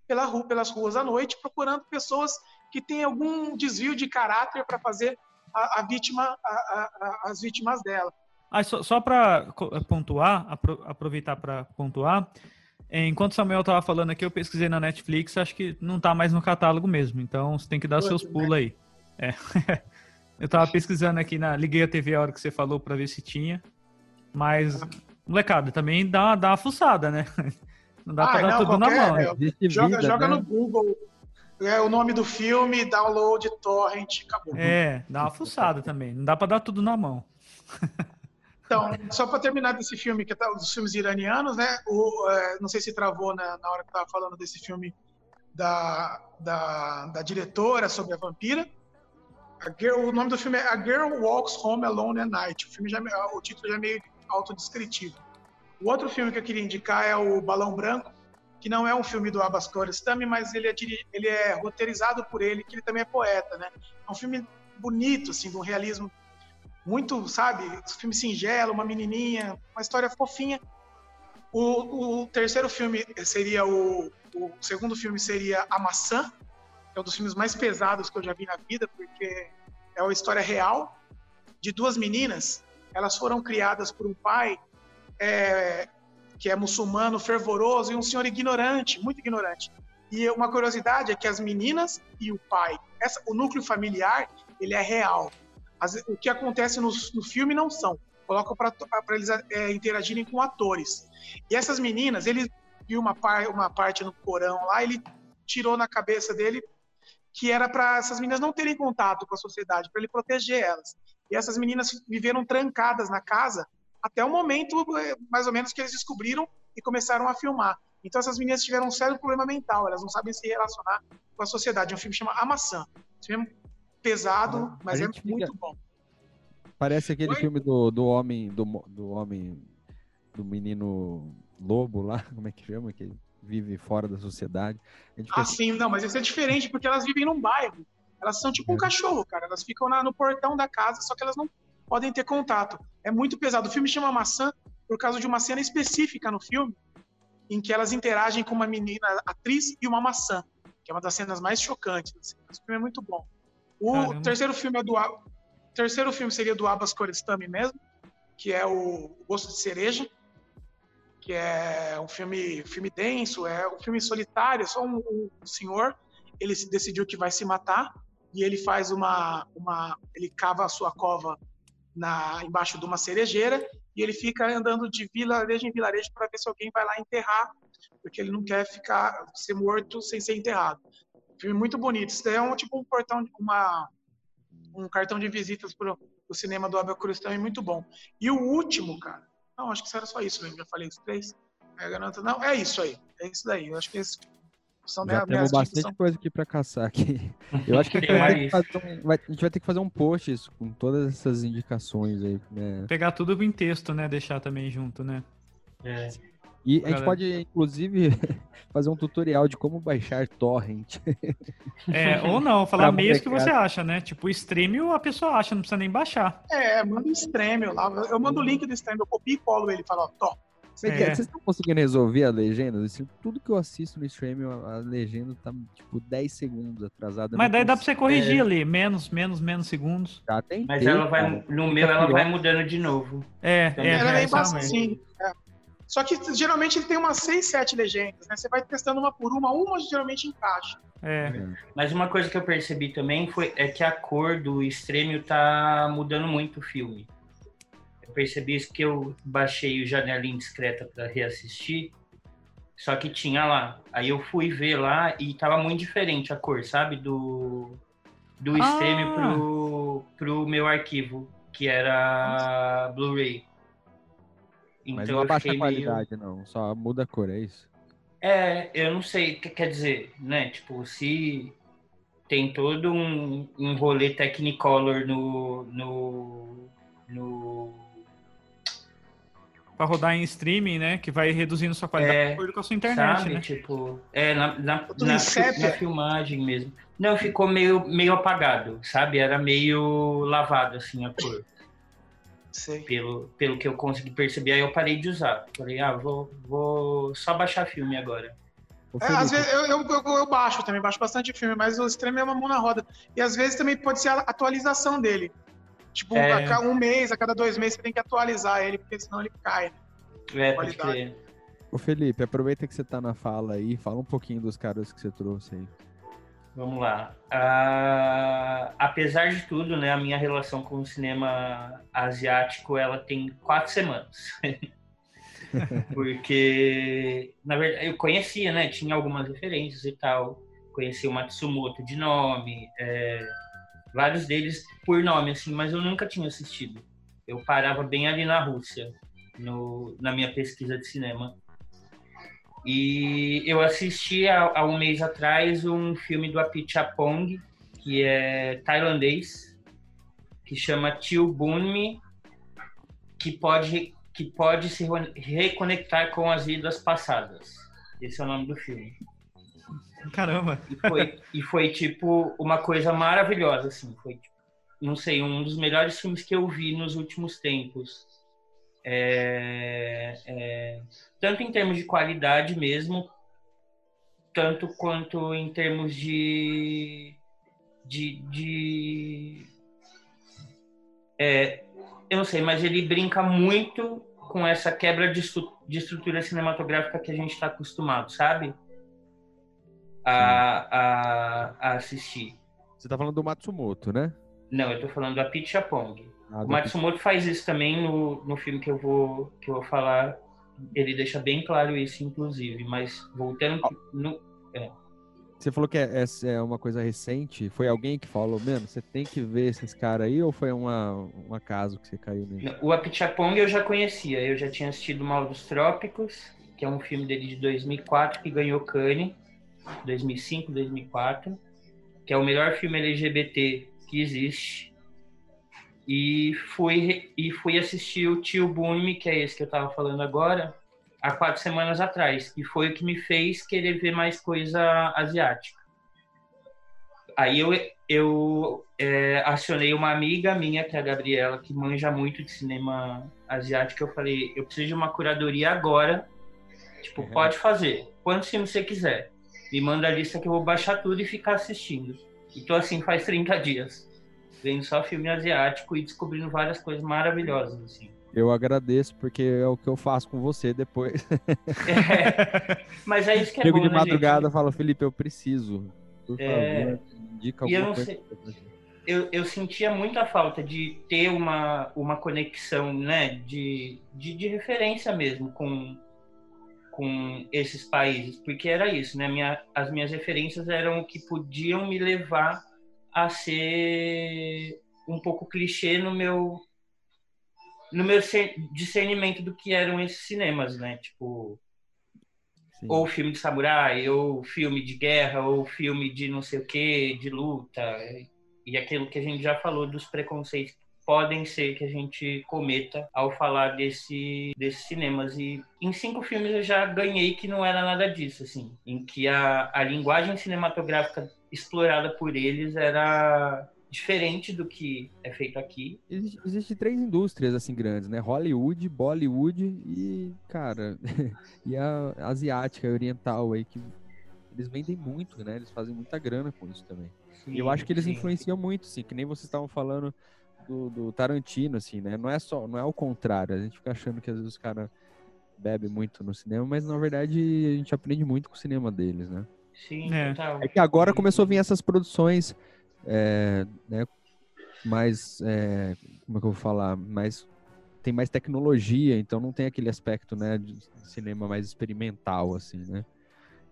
D: pela rua, pelas ruas à noite, procurando pessoas que têm algum desvio de caráter para fazer a, a vítima, a, as vítimas dela.
B: Ah, só, só para pontuar, apro aproveitar para pontuar, é, enquanto o Samuel estava falando aqui, eu pesquisei na Netflix, acho que não está mais no catálogo mesmo, então você tem que dar seus pulos né? aí. É. *laughs* eu estava pesquisando aqui, na, liguei a TV a hora que você falou para ver se tinha, mas, molecada, também dá, dá uma fuçada, né? *laughs* Não dá ah, para dar não, tudo qualquer, na mão. É,
D: joga, vida, joga né? no Google é, o nome do filme, download, torrent, acabou.
B: É, dá uma fuçada também. Não dá para dar tudo na mão. *laughs*
D: Então, só para terminar desse filme, que é dos filmes iranianos, né? O, é, não sei se travou na, na hora que estava falando desse filme da, da, da, diretora sobre a vampira. A girl, o nome do filme é A Girl Walks Home Alone at Night. O, filme já, o título já é meio autodescritivo. O outro filme que eu queria indicar é o Balão Branco, que não é um filme do Abbas Kiarostami, mas ele é, ele é roteirizado por ele, que ele também é poeta, né? É um filme bonito, assim, de um realismo muito, sabe, filme singelo, uma menininha, uma história fofinha. O, o terceiro filme seria o, o segundo filme seria A Maçã, é um dos filmes mais pesados que eu já vi na vida, porque é uma história real de duas meninas. Elas foram criadas por um pai é, que é muçulmano, fervoroso, e um senhor ignorante, muito ignorante. E uma curiosidade é que as meninas e o pai, essa, o núcleo familiar, ele é real. As, o que acontece no, no filme não são. Colocam para eles é, interagirem com atores. E essas meninas, ele viu uma, par, uma parte no porão lá, ele tirou na cabeça dele que era para essas meninas não terem contato com a sociedade, para ele proteger elas. E essas meninas viveram trancadas na casa até o momento, é, mais ou menos, que eles descobriram e começaram a filmar. Então essas meninas tiveram um sério problema mental, elas não sabem se relacionar com a sociedade. É um filme que chama A Maçã. Esse filme pesado, mas é fica... muito bom.
C: Parece aquele Oi? filme do, do homem, do, do homem, do menino lobo lá, *laughs* como é que chama? Que vive fora da sociedade.
D: Ah, sim, não, mas isso é diferente, porque elas vivem num bairro. Elas são tipo um é. cachorro, cara. Elas ficam na, no portão da casa, só que elas não podem ter contato. É muito pesado. O filme chama Maçã por causa de uma cena específica no filme, em que elas interagem com uma menina atriz e uma maçã, que é uma das cenas mais chocantes. Assim. Esse filme é muito bom. O Caramba. terceiro filme é do terceiro filme seria do Abbas Kiarostami mesmo, que é o Gosto de Cereja, que é um filme, filme denso, é um filme solitário, é só um, um, senhor, ele decidiu que vai se matar e ele faz uma, uma ele cava a sua cova na embaixo de uma cerejeira e ele fica andando de vilarejo em vilarejo para ver se alguém vai lá enterrar, porque ele não quer ficar ser morto sem ser enterrado. Filme muito bonito. Isso daí é um tipo um portão, uma, um cartão de visitas para o cinema do Abel Cruz também muito bom. E o último, cara. Não, acho que era só isso mesmo. Já falei os três. É, garanta, não, é isso aí. É isso daí. Eu acho que esse
C: são Já temos bastante são... coisa aqui para caçar aqui. *laughs* Eu acho que, a gente, vai um, vai, a gente, vai ter que fazer um post isso, com todas essas indicações aí. Né?
B: Pegar tudo em texto, né? Deixar também junto, né?
C: É. E a gente pode, inclusive, *laughs* fazer um tutorial de como baixar torrent. *laughs*
B: É, ou não, falar meios que você acha, né? Tipo, o Streamio a pessoa acha, não precisa nem baixar.
D: É, manda o Streamio lá. Eu mando o link do Streamio, eu copio e colo ele e falo, ó, top.
C: É. Vocês estão conseguindo resolver a legenda? Assim, tudo que eu assisto no stream, a legenda tá tipo 10 segundos atrasada.
B: Mas daí dá pra você corrigir é. ali, menos, menos, menos segundos.
E: Já tem. Mas ela vai, no meu, ela vai mudando de novo.
B: É,
D: é, ela é, é bem assim. Só que geralmente ele tem umas 6, 7 legendas, né? Você vai testando uma por uma, uma geralmente encaixa.
E: É. Mas uma coisa que eu percebi também foi é que a cor do Extremio tá mudando muito o filme. Eu percebi isso que eu baixei o Janelinha Discreta para reassistir, só que tinha lá. Aí eu fui ver lá e tava muito diferente a cor, sabe? Do, do ah. pro, pro meu arquivo, que era Blu-ray.
C: Então, Mas não abaixa a qualidade, meio... não. Só muda a cor, é isso?
E: É, eu não sei o que quer dizer, né? Tipo, se tem todo um, um rolê Technicolor no, no, no
B: para rodar em streaming, né? Que vai reduzindo sua qualidade
E: É,
B: de acordo com a sua internet,
E: sabe?
B: né?
E: Tipo, é, na, na, na, na filmagem mesmo. Não, ficou meio, meio apagado, sabe? Era meio lavado, assim, a cor.
D: Sei.
E: Pelo, pelo que eu consegui perceber, aí eu parei de usar. Falei, ah, vou, vou só baixar filme agora.
D: É, às vezes eu, eu, eu- eu baixo também, baixo bastante filme, mas o extremo é uma mão na roda. E às vezes também pode ser a atualização dele. Tipo,
E: É.
D: a cada um mês, a cada dois meses você tem que atualizar ele, porque senão ele cai. né?
E: É, pode crer.
C: ô, Felipe, aproveita que você tá na fala aí, fala um pouquinho dos caras que você trouxe aí.
E: Vamos lá. Ah, apesar de tudo, né, a minha relação com o cinema asiático, ela tem quatro semanas. *laughs* Porque, na verdade, eu conhecia, né, tinha algumas referências e tal. Conheci o Matsumoto de nome, é, vários deles por nome, assim, mas eu nunca tinha assistido. Eu parava bem ali na Rússia, no, na minha pesquisa de cinema. E eu assisti há, há um mês atrás um filme do Apichatpong, que é tailandês, que chama Tio Bunmi, que pode, que pode se re- reconectar com as vidas passadas. Esse é o nome do filme.
B: Caramba.
E: E foi, e foi tipo uma coisa maravilhosa, assim. Foi, tipo, não sei, um dos melhores filmes que eu vi nos últimos tempos. É, é, tanto em termos de qualidade mesmo, tanto quanto em termos de. de, de é, eu não sei, mas ele brinca muito com essa quebra de, de estrutura cinematográfica que a gente está acostumado, sabe? A, a, a assistir.
C: Você tá falando do Matsumoto, né?
E: Não, eu tô falando da Pichapong.
C: Ah,
E: O Matsumoto faz isso também no, no filme que eu vou que eu vou falar. Ele deixa bem claro isso, inclusive. Mas voltando no,
C: Você falou que é, essa é uma coisa recente. Foi alguém que falou, mano, você tem que ver esses caras aí, ou foi uma, um acaso que você caiu nisso?
E: o Apichapong eu já conhecia. Eu já tinha assistido Mal dos Trópicos, que é um filme dele de 2004 que ganhou Cannes, 2005, 2004, que é o melhor filme LGBT que existe. E fui, e fui assistir o Tio Bunmi, que é esse que eu tava falando agora, há quatro semanas atrás, que foi o que me fez querer ver mais coisa asiática. Aí eu, eu é, acionei uma amiga minha, que é a Gabriela, que manja muito de cinema asiático. Eu falei, eu preciso de uma curadoria agora. Tipo,
C: Uhum.
E: pode fazer. Quantos filmes você quiser. Me manda a lista que eu vou baixar tudo e ficar assistindo. E tô assim faz 30 dias. Vendo só filme asiático e descobrindo várias coisas maravilhosas, assim.
C: Eu agradeço, porque é o que eu faço com você depois. *laughs*
E: É, mas é isso que é
C: Chego
E: bom,
C: de
E: né, gente?
C: madrugada e falo, Felipe, eu preciso. Por
E: É,
C: favor, indica
E: eu
C: alguma
E: não
C: coisa.
E: sei-
C: gente.
E: eu, eu sentia muita falta de ter uma, uma conexão, né, de, de, de referência mesmo com, com esses países, porque era isso, né, minha, as minhas referências eram o que podiam me levar a ser um pouco clichê no meu no meu discernimento do que eram esses cinemas, né, tipo
C: Sim.
E: ou filme de samurai, ou filme de guerra, ou filme de não sei o que, de luta, e aquilo que a gente já falou dos preconceitos podem ser que a gente cometa ao falar desse, desses cinemas. E em cinco filmes eu já ganhei que não era nada disso, assim, em que a, a linguagem cinematográfica explorada por eles era diferente do que é feito aqui.
C: Existe, existe três indústrias assim grandes, né? Hollywood, Bollywood e, cara, *laughs* e a asiática, a oriental aí que eles vendem muito, né? Eles fazem muita grana com isso também. E eu acho que eles
E: Sim.
C: influenciam muito, assim, que nem vocês estavam falando do, do Tarantino, assim, né? Não é só, não é o contrário. A gente fica achando que às vezes os caras bebem muito no cinema, mas na verdade a gente aprende muito com o cinema deles, né?
E: Sim,
B: É.
E: total.
C: É que agora começou a vir essas produções, é, né, mais, é, como é que eu vou falar, mais, tem mais tecnologia, então não tem aquele aspecto, né, de cinema mais experimental, assim, né.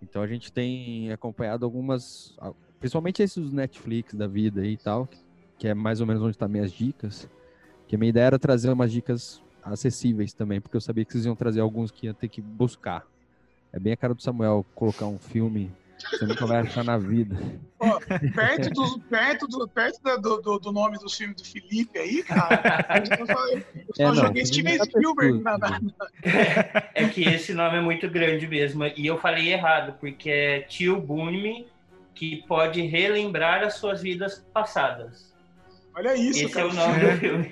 C: Então a gente tem acompanhado algumas, principalmente esses Netflix da vida aí e tal, que é mais ou menos onde estão minhas dicas, que a minha ideia era trazer umas dicas acessíveis também, porque eu sabia que vocês iam trazer alguns que ia ter que buscar. É bem a cara do Samuel colocar um filme Você nunca vai achar na vida.
D: Pô, perto do, perto do, perto da- do, do, do nome dos filmes do Felipe aí, cara, eu só, eu só
C: É, não,
D: joguei Steven
C: tá
D: Spielberg na, na,
E: É que esse nome é muito grande mesmo. E eu falei errado, porque é Tio Bunme, que pode relembrar as suas vidas passadas.
D: Olha isso,
E: Esse
D: cara.
E: é o nome do filme.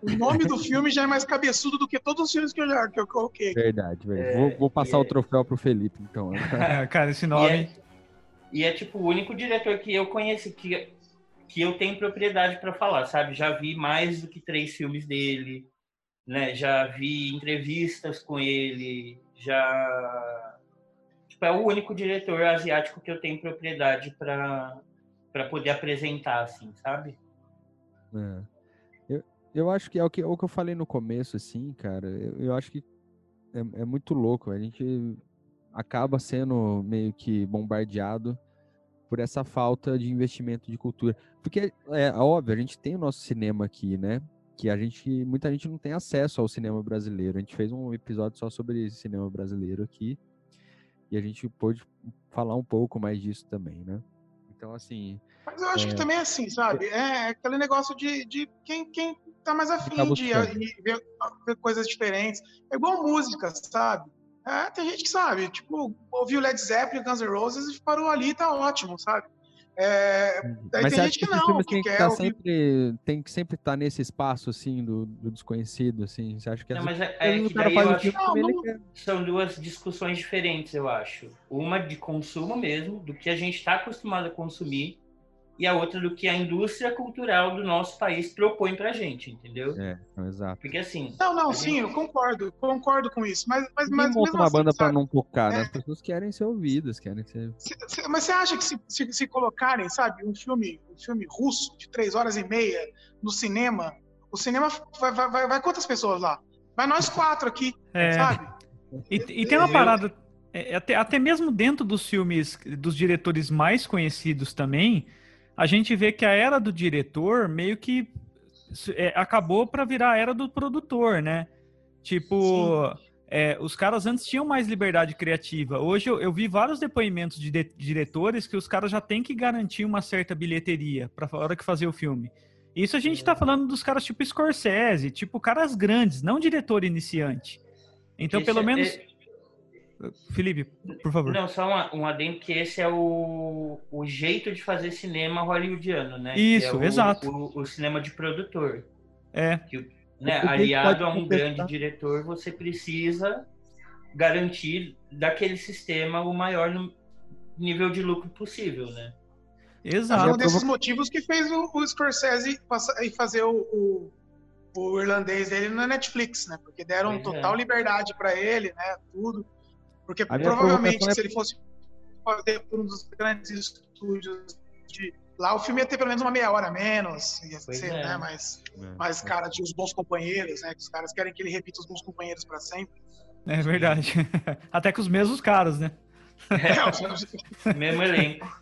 D: O nome do filme já é mais cabeçudo do que todos os filmes que eu já que eu coloquei.
C: Verdade, velho.
E: É,
C: vou, vou passar
E: e
C: o
E: é-
C: troféu pro Felipe, então.
B: É, *laughs* cara, esse
E: E
B: nome.
E: é, e é, tipo o único diretor que eu conheço que, que eu tenho propriedade para falar, sabe? Já vi mais do que três filmes dele, né? Já vi entrevistas com ele, já tipo, é o único diretor asiático que eu tenho propriedade para para poder apresentar, assim, sabe?
C: É. Eu, eu acho que é o que, o que eu falei no começo, assim, cara. Eu, eu acho que é, é muito louco. A gente acaba sendo meio que bombardeado por essa falta de investimento de cultura. Porque, é óbvio, a gente tem o nosso cinema aqui, né? Que a gente, muita gente não tem acesso ao cinema brasileiro. A gente fez um episódio só sobre cinema brasileiro aqui. E a gente pôde falar um pouco mais disso também, né? Então, assim,
D: Mas eu acho
C: É.
D: que também é assim, sabe? É aquele negócio de, de quem, quem tá mais afim de ver, ver coisas diferentes. É igual música, sabe? É, tem gente que sabe, tipo, ouviu Led Zeppelin, Guns N' Roses e parou ali, tá ótimo, sabe? É, daí
C: Mas
D: tem
C: você
D: gente
C: acha
D: que
C: esses
D: não, que
C: tem que
D: quer
C: estar
D: ouvir.
C: sempre tem que sempre estar nesse espaço assim do, do desconhecido assim? Você acha que
E: Não, mas é, é que
C: cara
E: daí eu acho
D: Não, não-
E: são duas discussões diferentes, eu acho. Uma de consumo mesmo, do que a gente está acostumado a consumir, e a outra do que a indústria cultural do nosso país propõe pra gente, entendeu?
C: é exato
E: Porque assim,
D: Não, não,
E: A
D: sim,
E: gente-
D: eu concordo, concordo com isso. Mas, mas,
C: Ninguém
D: mas
C: monta uma
D: assim,
C: banda para não tocar né
D: É.
C: as pessoas querem ser ouvidas querem ser
D: Se- se- Mas você acha que se, se, se colocarem, sabe, um filme, um filme russo de três horas e meia no cinema, o cinema vai, vai, vai, vai quantas pessoas lá? Vai nós quatro aqui,
B: É.
D: sabe?
B: E, e tem uma parada, é, até, até mesmo dentro dos filmes dos diretores mais conhecidos também, a gente vê que a era do diretor meio que é, acabou para virar a era do produtor, né? Tipo, é, os caras antes tinham mais liberdade criativa. Hoje eu, eu vi vários depoimentos de, de- diretores que os caras já têm que garantir uma certa bilheteria para a hora que fazer o filme. Isso a gente tá falando dos caras tipo Scorsese, tipo caras grandes, não diretor iniciante. Então,
E: esse
B: pelo
E: é-
B: menos.
E: é-
B: Felipe, por favor.
E: não, só uma- um adendo que esse é o, o jeito de fazer cinema hollywoodiano, né?
B: Isso,
E: é o,
B: exato.
E: O, o cinema de produtor.
B: É,
E: Né?
C: Que
E: Aliado
C: pode
E: a um
C: contestar?
E: grande diretor, você precisa garantir daquele sistema o maior nível de lucro possível, né?
D: É um
B: exato.
D: desses motivos que fez o, o Scorsese passar, e fazer o, o, o irlandês dele na Netflix, né? Porque deram
E: Pois
D: total
E: é.
D: liberdade para ele, né? Tudo. Porque provavelmente,
C: é-
D: se ele fosse fazer por um dos grandes estúdios de lá, o filme ia ter pelo menos uma meia hora a menos, ia
E: Pois
D: ser,
E: é.
D: né? Mas,
C: É.
D: mas cara, tinha os bons companheiros, né? Que os caras querem que ele repita os bons companheiros para sempre.
B: É verdade. *laughs* Até que os mesmos caras, né?
D: É, *laughs*
E: Mesmo elenco.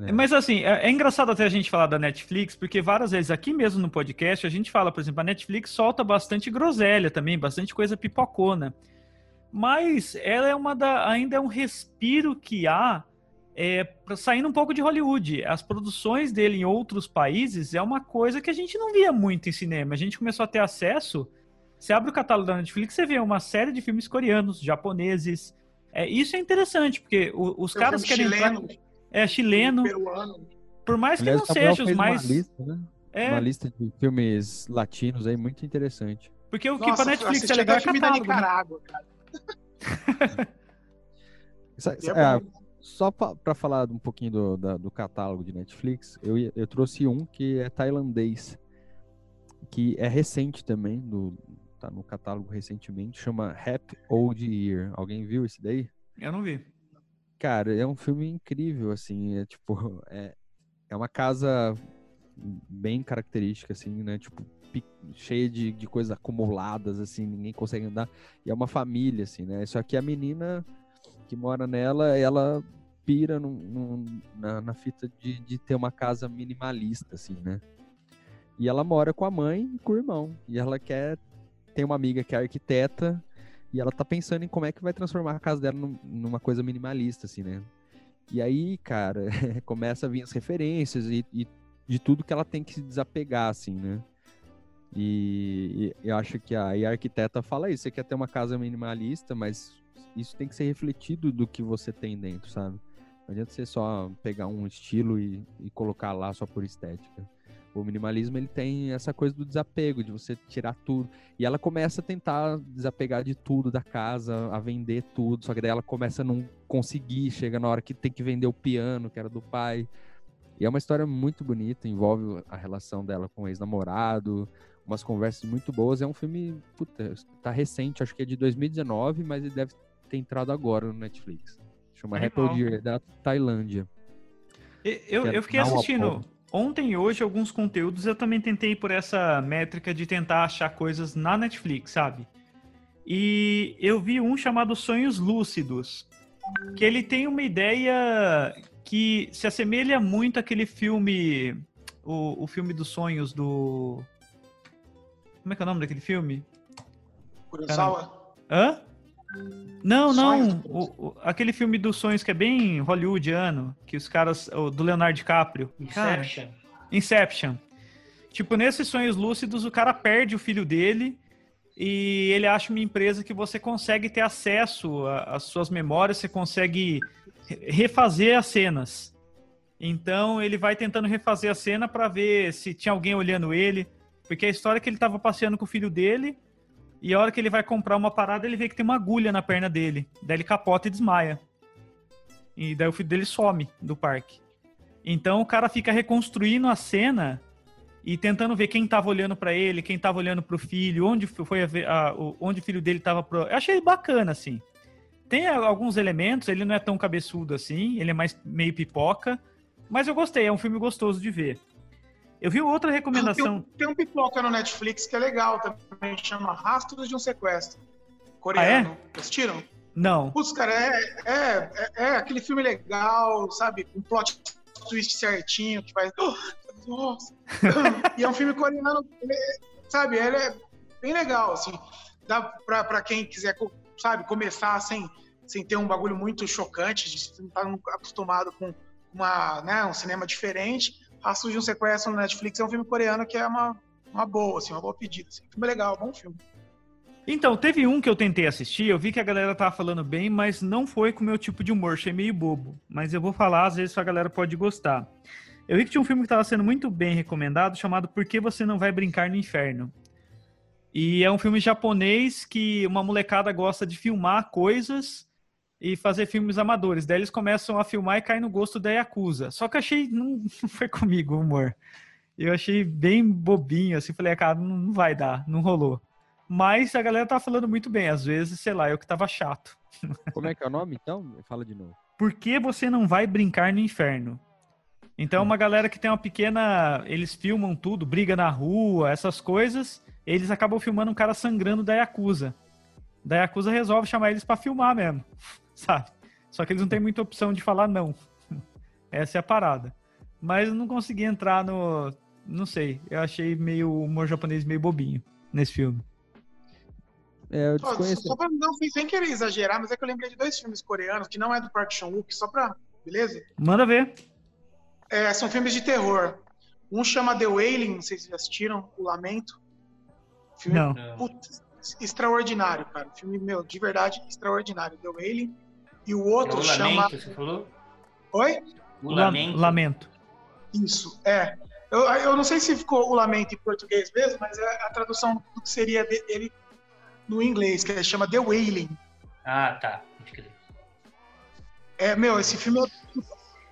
C: É.
B: Mas assim, é, é engraçado até a gente falar da Netflix, porque várias vezes aqui mesmo no podcast a gente fala, por exemplo, a Netflix solta bastante groselha também, bastante coisa pipocona. Mas ela é uma da. ainda é um respiro que há é, saindo um pouco de Hollywood. As produções dele em outros países é uma coisa que a gente não via muito em cinema. A gente começou a ter acesso. Você abre o catálogo da Netflix, você vê uma série de filmes coreanos, japoneses. É, isso é interessante, porque o- os caras querem entrar.
D: chileno,
B: É chileno.
D: peruano.
B: Por mais que
C: Aliás,
B: não seja os mais.
C: uma lista, né?
B: É,
C: uma lista de filmes latinos aí muito interessante
B: porque o que
D: Nossa,
B: pra Netflix é legal é
D: filme da
B: catálogo. né?
D: Nicarágua, cara. *laughs* É bom.
C: só para falar um pouquinho do, da- do catálogo de Netflix, eu, eu trouxe um que é tailandês, que é recente também, do, tá no catálogo recentemente, chama Happy Old Year. Alguém viu esse daí?
B: Eu não vi.
C: Cara, é um filme incrível, assim, é tipo, *laughs* é, é uma casa bem característica, assim, né, tipo, cheia de, de coisas acumuladas, assim, ninguém consegue andar, e é uma família, assim, né, só que a menina que mora nela, ela pira num- na, na fita de, de ter uma casa minimalista, assim, né, e ela mora com a mãe e com o irmão, e ela quer, tem uma amiga que é arquiteta, E ela tá pensando em como é que vai transformar a casa dela num- numa coisa minimalista, assim, né? E aí, cara, *laughs* começa a vir as referências e, e de tudo que ela tem que se desapegar, assim, né? E, e eu acho que a, a arquiteta fala isso, você quer ter uma casa minimalista, mas isso tem que ser refletido do que você tem dentro, sabe? Não adianta você só pegar um estilo e, e colocar lá só por estética. O minimalismo ele tem essa coisa do desapego, de você tirar tudo. E ela começa a tentar desapegar de tudo da casa, a vender tudo, só que daí ela começa a não conseguir, chega na hora que tem que vender o piano, que era do pai. E é uma história muito bonita, envolve a relação dela com o ex-namorado, umas conversas muito boas. É um filme, puta, tá recente, acho que é de 2019, mas ele deve ter entrado agora no Netflix. Chama Deer, é da Tailândia.
B: Eu, eu fiquei assistindo ontem e hoje alguns conteúdos, eu também tentei por essa métrica de tentar achar coisas na Netflix, sabe? E eu vi um chamado Sonhos Lúcidos, que ele tem uma ideia que se assemelha muito àquele filme, o, o filme dos sonhos do... Como é que é o nome daquele filme?
D: Kurosawa.
B: Hã? Não, não. O, o- aquele filme dos sonhos que é bem hollywoodiano, que os caras. o do Leonardo DiCaprio. Cara,
E: Inception.
B: Inception. Tipo, nesses sonhos lúcidos, o cara perde o filho dele e ele acha uma empresa que você consegue ter acesso às suas memórias, você consegue re- refazer as cenas. Então ele vai tentando refazer a cena pra ver se tinha alguém olhando ele, porque a história é que ele tava passeando com o filho dele e a hora que ele vai comprar uma parada, ele vê que tem uma agulha na perna dele. Daí ele capota e desmaia. E daí o filho dele some do parque. Então o cara fica reconstruindo a cena e tentando ver quem tava olhando pra ele, quem tava olhando pro filho, onde foi a, a- o- onde o filho dele tava pro... Eu achei bacana assim. Tem alguns elementos, ele não é tão cabeçudo assim, ele é mais meio pipoca, mas eu gostei, é um filme gostoso de ver. Eu vi outra recomendação.
D: Tem um pipoca no Netflix que é legal também, chama Rastros de um Sequestro. Coreano. Assistiram?
B: Não.
D: Putz, cara, é, é, é, é aquele filme legal, sabe? Um plot twist certinho, que vai. Oh, nossa! *laughs* e é um filme coreano, sabe? Ele é bem legal, assim. Dá pra, pra quem quiser, sabe, começar sem, sem ter um bagulho muito chocante, de não tá acostumado com uma, né, um cinema diferente. Rastros de um Sequestro no Netflix é um filme coreano que é uma, uma boa, assim, uma boa pedida. Assim. Filme legal, bom filme.
B: Então, teve um que eu tentei assistir, eu vi que a galera tava falando bem, mas não foi com o meu tipo de humor, achei meio bobo. Mas eu vou falar, às vezes a galera pode gostar. Eu vi que tinha um filme que estava sendo muito bem recomendado, chamado Por que Você Não Vai Brincar no Inferno? E é um filme japonês que uma molecada gosta de filmar coisas e fazer filmes amadores. Daí eles começam a filmar e caem no gosto da Yakuza. Só que achei, não, *laughs* não foi comigo o humor. Eu achei bem bobinho, assim, falei, "Ah, cara, não, não vai dar, não rolou. Mas a galera tá falando muito bem, às vezes, sei lá, eu que tava chato.
C: Como é que é o nome, então? Fala de novo.
B: Por que você não vai brincar no inferno? Então, é uma galera que tem uma pequena. Eles filmam tudo, briga na rua, essas coisas. Eles acabam filmando um cara sangrando da Yakuza. Da Yakuza resolve chamar eles pra filmar mesmo, *laughs* sabe? Só que eles não têm muita opção de falar não. *laughs* Essa é a parada. Mas eu não consegui entrar no. Não sei. Eu achei meio o humor japonês meio bobinho nesse filme.
C: É, eu desconheço.
D: Só pra não sem, sem querer exagerar, mas é que eu lembrei de dois filmes coreanos que não é do Park Chan-wook, só pra. Beleza?
B: Manda ver.
D: É, são filmes de terror. Um chama The Wailing, não sei se já assistiram, O Lamento. Filme
B: Não.
D: Putz, extraordinário, cara. Filme, meu, de verdade, extraordinário. The Wailing. E o
E: É
D: outro
E: o
D: chama.
E: Lamento, você falou?
D: Oi?
E: O
B: La-
E: Lamento.
B: Lamento.
D: Isso, é. Eu, eu não sei se ficou o lamento em português mesmo, mas é a tradução do que seria dele no inglês, que chama The Wailing.
E: Ah, tá.
D: É, meu, esse filme é,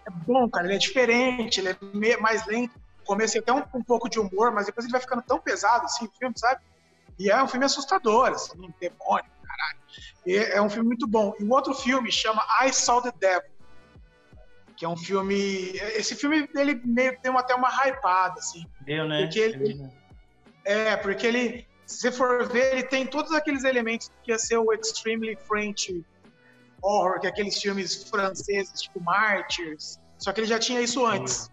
D: é bom, cara. Ele é diferente, ele é mais lento. No começo tem até um, um pouco de humor, mas depois ele vai ficando tão pesado, assim, o filme, sabe? E é um filme assustador, assim, um demônio, caralho. E é, um filme muito bom. E o outro filme chama I Saw the Devil, que é um filme... Esse filme, ele meio tem até uma hypada, assim.
E: Deu, né?
D: Porque ele- É, porque ele, se você for ver, ele tem todos aqueles elementos que ia ser o Extremely French Horror, que é aqueles filmes franceses, tipo Martyrs, só que ele já tinha isso antes.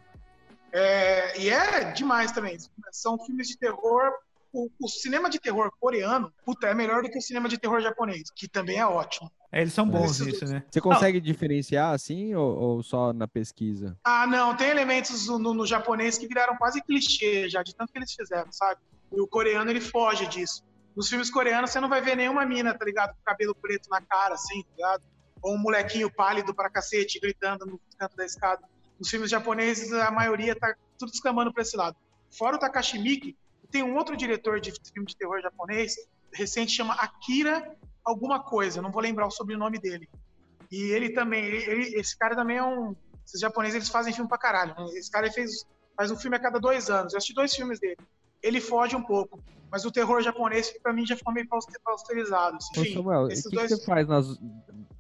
D: É, e é demais também. São filmes de terror o, o cinema de terror coreano, puta, é melhor do que o cinema de terror japonês, que também é ótimo.
B: É, eles são bons
D: Isso-
B: nisso, né?
C: Você consegue diferenciar assim ou, ou só na pesquisa?
D: Ah, não, tem elementos no, no japonês que viraram quase clichê já, de tanto que eles fizeram, sabe? E o coreano, ele foge disso. Nos filmes coreanos, você não vai ver nenhuma mina, tá ligado? Com cabelo preto na cara, assim, tá ligado? Ou um molequinho pálido pra cacete, gritando no canto da escada. Nos filmes japoneses, a maioria tá tudo descamando pra esse lado. Fora o Takashi Miike, tem um outro diretor de filme de terror japonês, recente, chama Akira alguma coisa, não vou lembrar o sobrenome dele. E ele também, ele- esse cara também é um... Esses japoneses, eles fazem filme pra caralho. né? Esse cara fez, faz um filme a cada dois anos. Eu assisti dois filmes dele. Ele foge um pouco. Mas o terror japonês, pra mim, já ficou meio pauster- pausterizado. assim.
C: Ô,
D: Enfim,
C: Samuel, o que,
D: esses
C: que
D: dois...
C: você faz nas,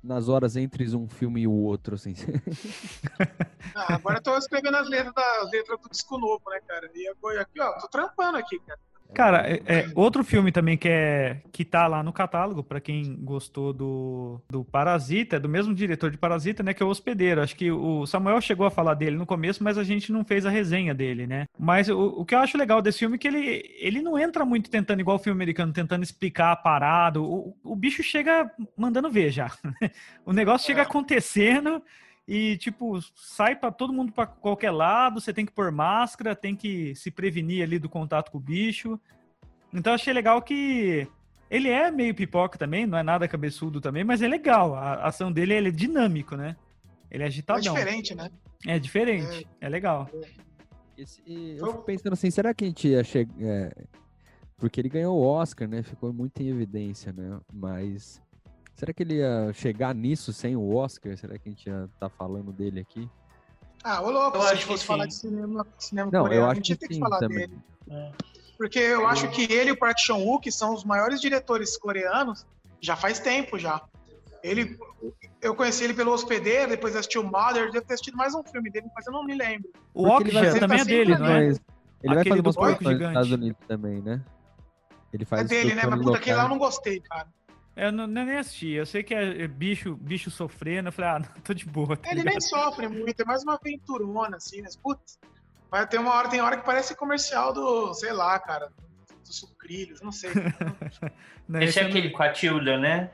C: nas horas entre um filme e o outro, assim? *laughs*
D: Ah, agora eu tô escrevendo as letras, da, as letras do disco novo, né, cara? E agora, aqui, ó, tô trampando aqui, cara.
B: Cara, é, é, outro filme também que, é, que tá lá no catálogo, pra quem gostou do, do Parasita, é do mesmo diretor de Parasita, né, que é o Hospedeiro. Acho que o Samuel chegou a falar dele no começo, mas a gente não fez a resenha dele, né? Mas o, o que eu acho legal desse filme é que ele, ele não entra muito tentando, igual o filme americano, tentando explicar a parada. O, o bicho chega mandando ver já. *laughs* o negócio chega
D: É.
B: acontecendo e, tipo, sai pra todo mundo pra qualquer lado, você tem que pôr máscara, tem que se prevenir ali do contato com o bicho. Então achei legal que ele é meio pipoca também, não é nada cabeçudo também, mas é legal. A ação dele ele é dinâmico, né? Ele é
D: É
B: agitadão.
D: diferente, né?
B: É diferente, é legal.
C: Esse- e eu fico pensando assim, será que a gente ia chegar... porque ele ganhou o Oscar, né? Ficou muito em evidência, né? Mas será que ele ia chegar nisso sem o Oscar? Será que a gente ia estar falando dele aqui?
D: Ah, ô louco,
E: Eu
D: se a
E: acho
D: gente
E: que
D: fosse
E: sim.
D: falar de cinema, cinema
C: Não,
D: coreano,
C: eu
D: a
C: acho
D: gente ia
C: que
D: ter que
C: sim
D: falar
C: também.
D: dele.
E: É.
D: Porque eu acho que ele e o Park Chan-wook são os maiores diretores coreanos já faz tempo já. Ele, eu conheci ele pelo Hospedeiro, depois assisti o Mother, devo ter assistido mais um filme dele, mas eu não me lembro.
B: O
C: Porque vai
B: Okja
C: ser-
B: também é
D: tá
B: dele,
D: sempre
B: não é?
C: Mas ele vai fazer umas produções nos. Estados Unidos também, né? Ele faz
D: é dele, né? Mas puta, aquele lá eu não gostei, cara.
B: Eu não, eu nem assisti. Eu sei que é bicho, bicho sofrendo. Eu falei, ah, *laughs* não, tô de boa. Tá
D: Ele
B: ligado?
D: nem sofre muito, é mais uma aventurona, assim, mas putz, vai ter uma hora, tem hora que parece comercial do, sei lá, cara, do Sucrilhos, não sei. *laughs*
B: Não,
E: Esse é
B: eu não-
E: aquele com a Tilda, né?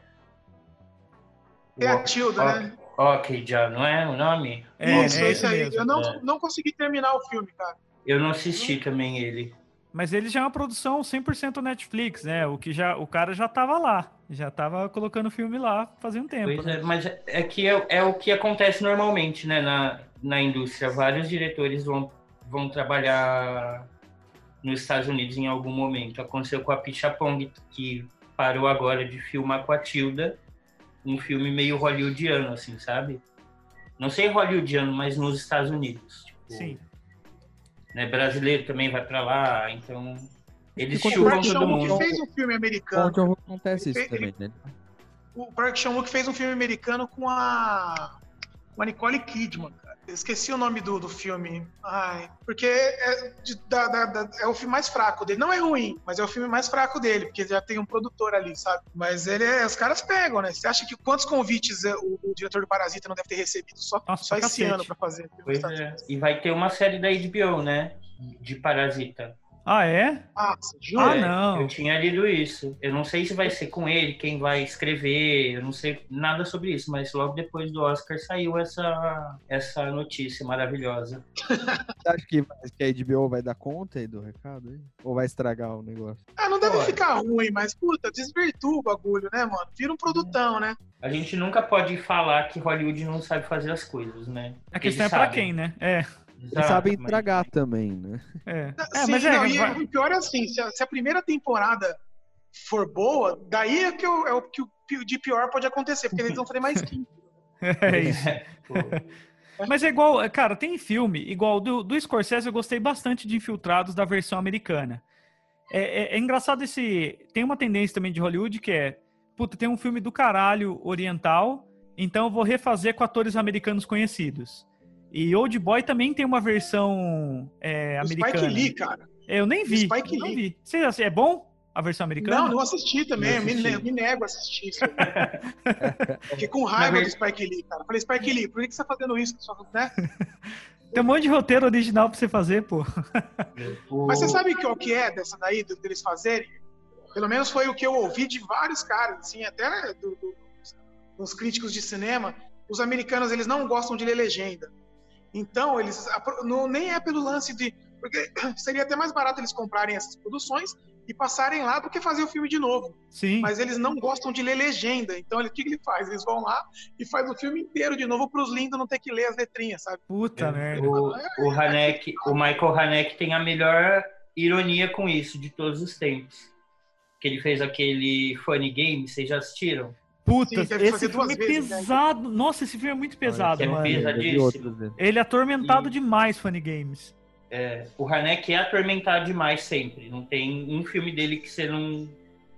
D: Tem a Tilda, né?
E: Ok, já, não é o nome?
B: É,
D: Isso,
B: é
D: isso
B: esse
D: aí.
B: mesmo.
D: Eu não,
E: É.
D: não consegui terminar o filme, cara.
E: Eu não assisti também ele.
B: Mas ele já é uma produção 100% Netflix, né? O que já o cara já tava lá, já tava colocando filme lá fazia um tempo.
E: Pois
B: né?
E: é, mas é que é, é o que acontece normalmente, né, na, na indústria. Vários diretores vão, vão trabalhar nos Estados Unidos em algum momento. Aconteceu com a Picha Pong, que parou agora de filmar com a Tilda, um filme meio hollywoodiano, assim, sabe? Não sei hollywoodiano, mas nos Estados Unidos. Tipo,
B: Sim.
E: Né, brasileiro também vai pra lá, então eles chupam
D: Park
E: todo mundo.
D: fez um filme americano.
C: o John Woo acontece isso
D: Ele-
C: também, né?
D: O Park Chan-wook fez um filme americano com a, com a Nicole Kidman, esqueci o nome do, do filme. Ai, porque é, de- da- da- da- é o filme mais fraco dele. Não é ruim, mas é o filme mais fraco dele, porque já tem um produtor ali, sabe? Mas ele é, os caras pegam, né? Você acha que quantos convites é, o, o diretor do Parasita não deve ter recebido só,
B: Nossa,
D: só esse
B: cacete.
D: ano pra fazer?
E: Pois é. E vai ter uma série da HBO, né? De Parasita.
B: Ah, é?
D: Ah, jura?
B: Ah, não.
E: Eu tinha lido isso. Eu não sei se vai ser com ele, quem vai escrever, eu não sei nada sobre isso, mas logo depois do Oscar saiu essa, essa notícia maravilhosa. *laughs*
C: Você acha que, que a HBO vai dar conta aí do recado? Aí? Ou vai estragar o negócio?
D: Ah, não deve
E: Olha.
D: ficar ruim, mas puta, desvirtua o bagulho, né, mano? Vira um produtão, né?
E: A gente nunca pode falar que Hollywood não sabe fazer as coisas, né?
B: A questão é pra quem, né? É.
C: Eles sabem estragar também, né?
B: É, é
D: Sim,
B: mas é.
D: não, e
B: vai-
D: o pior é assim, se a, se a primeira temporada for boa, daí é que o, é o que o de pior pode acontecer, porque eles vão fazer mais *laughs* 15.
B: É isso. *laughs*
E: Pô,
B: Mas é igual, cara, tem filme, igual do, do Scorsese, eu gostei bastante de Infiltrados da versão americana. É, é- é engraçado esse. Tem uma tendência também de Hollywood que é. Puta, tem um filme do caralho oriental, então eu vou refazer com atores americanos conhecidos. E Old Boy também tem uma versão é, americana.
D: Spike Lee, cara.
B: É, Eu nem vi.
D: Spike Lee.
B: vi. Você, é bom a versão americana?
D: Não, não assisti também,
E: Não
D: eu me,
E: assisti.
D: ne- me nego a assistir isso. *laughs* Fiquei com raiva do Spike Lee, cara. Falei, Spike Lee, por que você tá fazendo isso? Né? *laughs*
B: Tem um monte de roteiro original pra você fazer, pô. *laughs*
D: Mas você sabe o que é dessa daí, do- deles fazerem? Pelo menos foi o que eu ouvi de vários caras, assim, até do- do- dos críticos de cinema. Os americanos, eles não gostam de ler legenda. Então, eles não, nem é pelo lance de... Porque *coughs* seria até mais barato eles comprarem essas produções e passarem lá do que fazer o filme de novo.
B: Sim.
D: Mas eles não gostam de ler legenda. Então, ele- o que, que ele faz? Eles vão lá e faz o filme inteiro de novo pros lindos não ter que ler as letrinhas, sabe?
B: Puta merda.
E: O, o Haneck, o Michael Haneck tem a melhor ironia com isso de todos os tempos. Que ele fez aquele Funny Game, vocês já assistiram?
B: Puta,
D: Sim,
B: esse filme é
D: né?
B: pesado. Nossa, esse filme é muito pesado,
E: é
B: mano.
E: pesadíssimo.
C: outros, né?
B: Ele é atormentado
E: E-
B: demais, Funny Games.
E: É, o Haneck é atormentado demais sempre. Não tem um filme dele que você não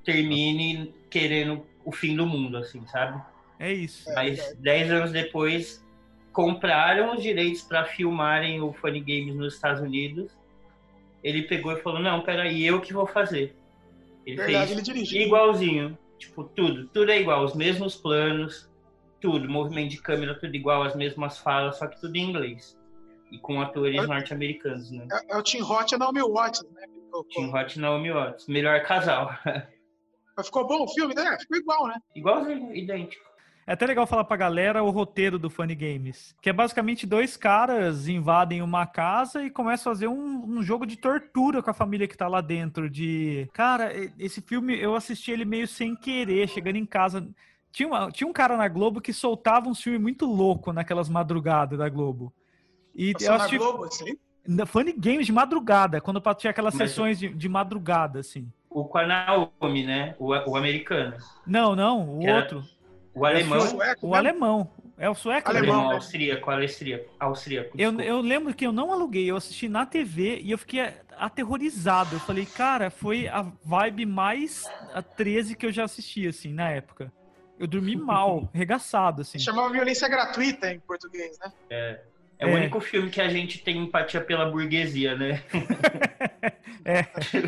E: termine querendo o fim do mundo, assim, sabe?
B: É isso.
E: Mas dez anos depois compraram os direitos para filmarem o Funny Games nos Estados Unidos. Ele pegou e falou: Não, peraí, eu que vou fazer. Ele
D: Verdade,
E: fez
D: ele dirigiu.
E: igualzinho. Tipo, tudo. Tudo é igual. Os mesmos planos, tudo. Movimento de câmera, tudo igual. As mesmas falas, só que tudo em inglês. E com atores norte-americanos, né?
D: É, é o Tim Roth e a Naomi Watts, né?
E: Tim Roth e Naomi Watts. Melhor casal. *laughs*
D: Mas ficou bom o filme, né? Ficou igual, né?
E: Igualzinho, idêntico.
B: É até legal falar pra galera o roteiro do Funny Games. Que é basicamente dois caras invadem uma casa e começam a fazer um, um jogo de tortura com a família que tá lá dentro. De. Cara, esse filme eu assisti ele meio sem querer, chegando em casa. Tinha, uma- tinha um cara na Globo que soltava um filme muito louco naquelas madrugadas da Globo. E
D: Passou
B: eu
D: na
B: assisti
D: Globo, assim.
B: na Funny Games de madrugada, quando tinha aquelas
E: Mas-
B: sessões de, de madrugada, assim.
E: O com a Naomi, né? O, o americano.
B: Não, não, o
E: Que era-
B: outro.
E: O alemão.
D: Sueco,
B: O
D: né?
B: alemão. É o sueco?
D: Alemão,
E: alemão,
D: né?
E: austríaco, austríaco, austríaco.
B: Eu, eu lembro que eu não aluguei, eu assisti na TV e eu fiquei aterrorizado. Eu falei, cara, foi a vibe mais a 13 que eu já assisti, assim, na época. Eu dormi *laughs* mal, regaçado, assim.
D: Chamava violência gratuita em português, né?
E: É
B: É.
E: o único filme que a gente tem empatia pela burguesia, né? *laughs*
B: É.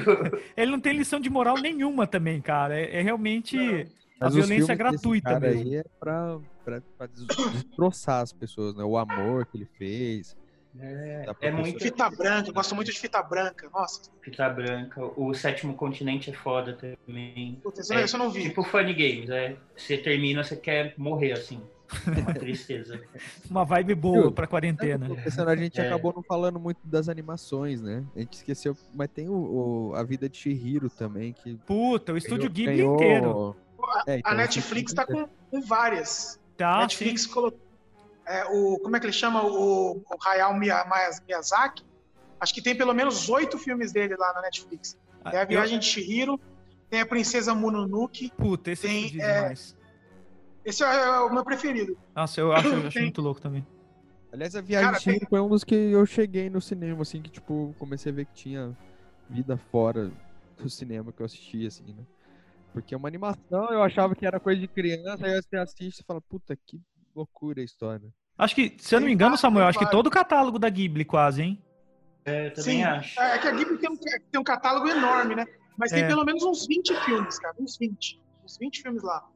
B: *laughs* Ele não tem lição de moral nenhuma também, cara. É, é realmente a
C: Mas os
B: violência
C: desse
B: gratuita
C: cara
B: mesmo.
C: aí é pra, pra, pra des- destroçar as pessoas, né? O amor que ele fez.
E: É, é muito
D: Fita branca, eu gosto muito de fita branca. Nossa,
E: fita branca. O sétimo continente é foda também.
D: puta, isso,
E: É,
D: eu não vi.
E: Tipo Funny Games, é. Você termina, você quer morrer, assim. É uma *laughs* tristeza.
B: Uma vibe boa
C: Viu?
B: pra quarentena.
C: Pensando, a gente
E: É.
C: acabou não falando muito das animações, né? A gente esqueceu, mas tem o, o- a vida de Shihiro também, que
B: Puta, o estúdio Ghibli
C: ganhou-
B: inteiro.
C: É, então,
D: A Netflix tá com, com várias.
B: Tá,
D: Netflix colocou. É, o, como é que ele chama? O, o Hayao Miya- Miya- Miyazaki. Acho que tem pelo menos oito filmes dele lá na Netflix.
B: sim.
D: Tem a
B: Eu-
D: Viagem de Shihiro, tem a Princesa Mononoke.
B: Puta, esse
D: tem,
B: é
D: é,
B: demais.
D: Esse é o meu preferido.
B: Nossa, eu acho, eu acho
D: tem-
B: muito louco também.
C: Aliás, a Viagem
D: Cara,
C: de Shihiro foi um dos que eu cheguei no cinema, assim, que, tipo, comecei a ver que tinha vida fora do cinema que eu assistia, assim, né? Porque é uma animação, eu achava que era coisa de criança, aí você assiste e fala, puta, que loucura a história.
B: Acho que, se eu não me
D: Tem
B: engano, Samuel,
D: tem
B: acho que todo o catálogo da Ghibli quase, hein?
E: É, eu também acho.
D: É que a Ghibli tem um, tem um catálogo enorme, né? Mas tem
B: É.
D: pelo menos uns 20 filmes, cara. Uns 20. Uns 20 filmes lá.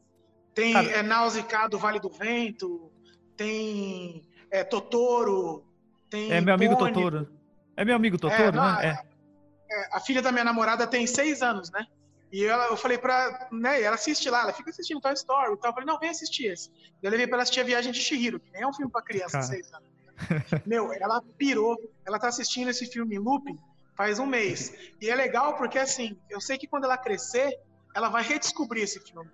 D: Tem
B: Cara-
D: é, Nausicaa do Vale do Vento, tem é, Totoro, tem
B: É meu amigo. Totoro. É meu amigo Totoro,
D: não,
B: né? É.
D: É, a filha da minha namorada tem seis anos, né? E ela, eu falei pra. Né, ela assiste lá, ela fica assistindo Toy Story e tal. Eu falei, não, vem assistir esse. Eu levei pra ela assistir a Viagem de Shihiro, que nem é um filme pra criança de seis anos. Meu, ela pirou. Ela tá assistindo esse filme looping faz um mês. E é legal porque, assim, eu sei que quando ela crescer, ela vai redescobrir esse filme.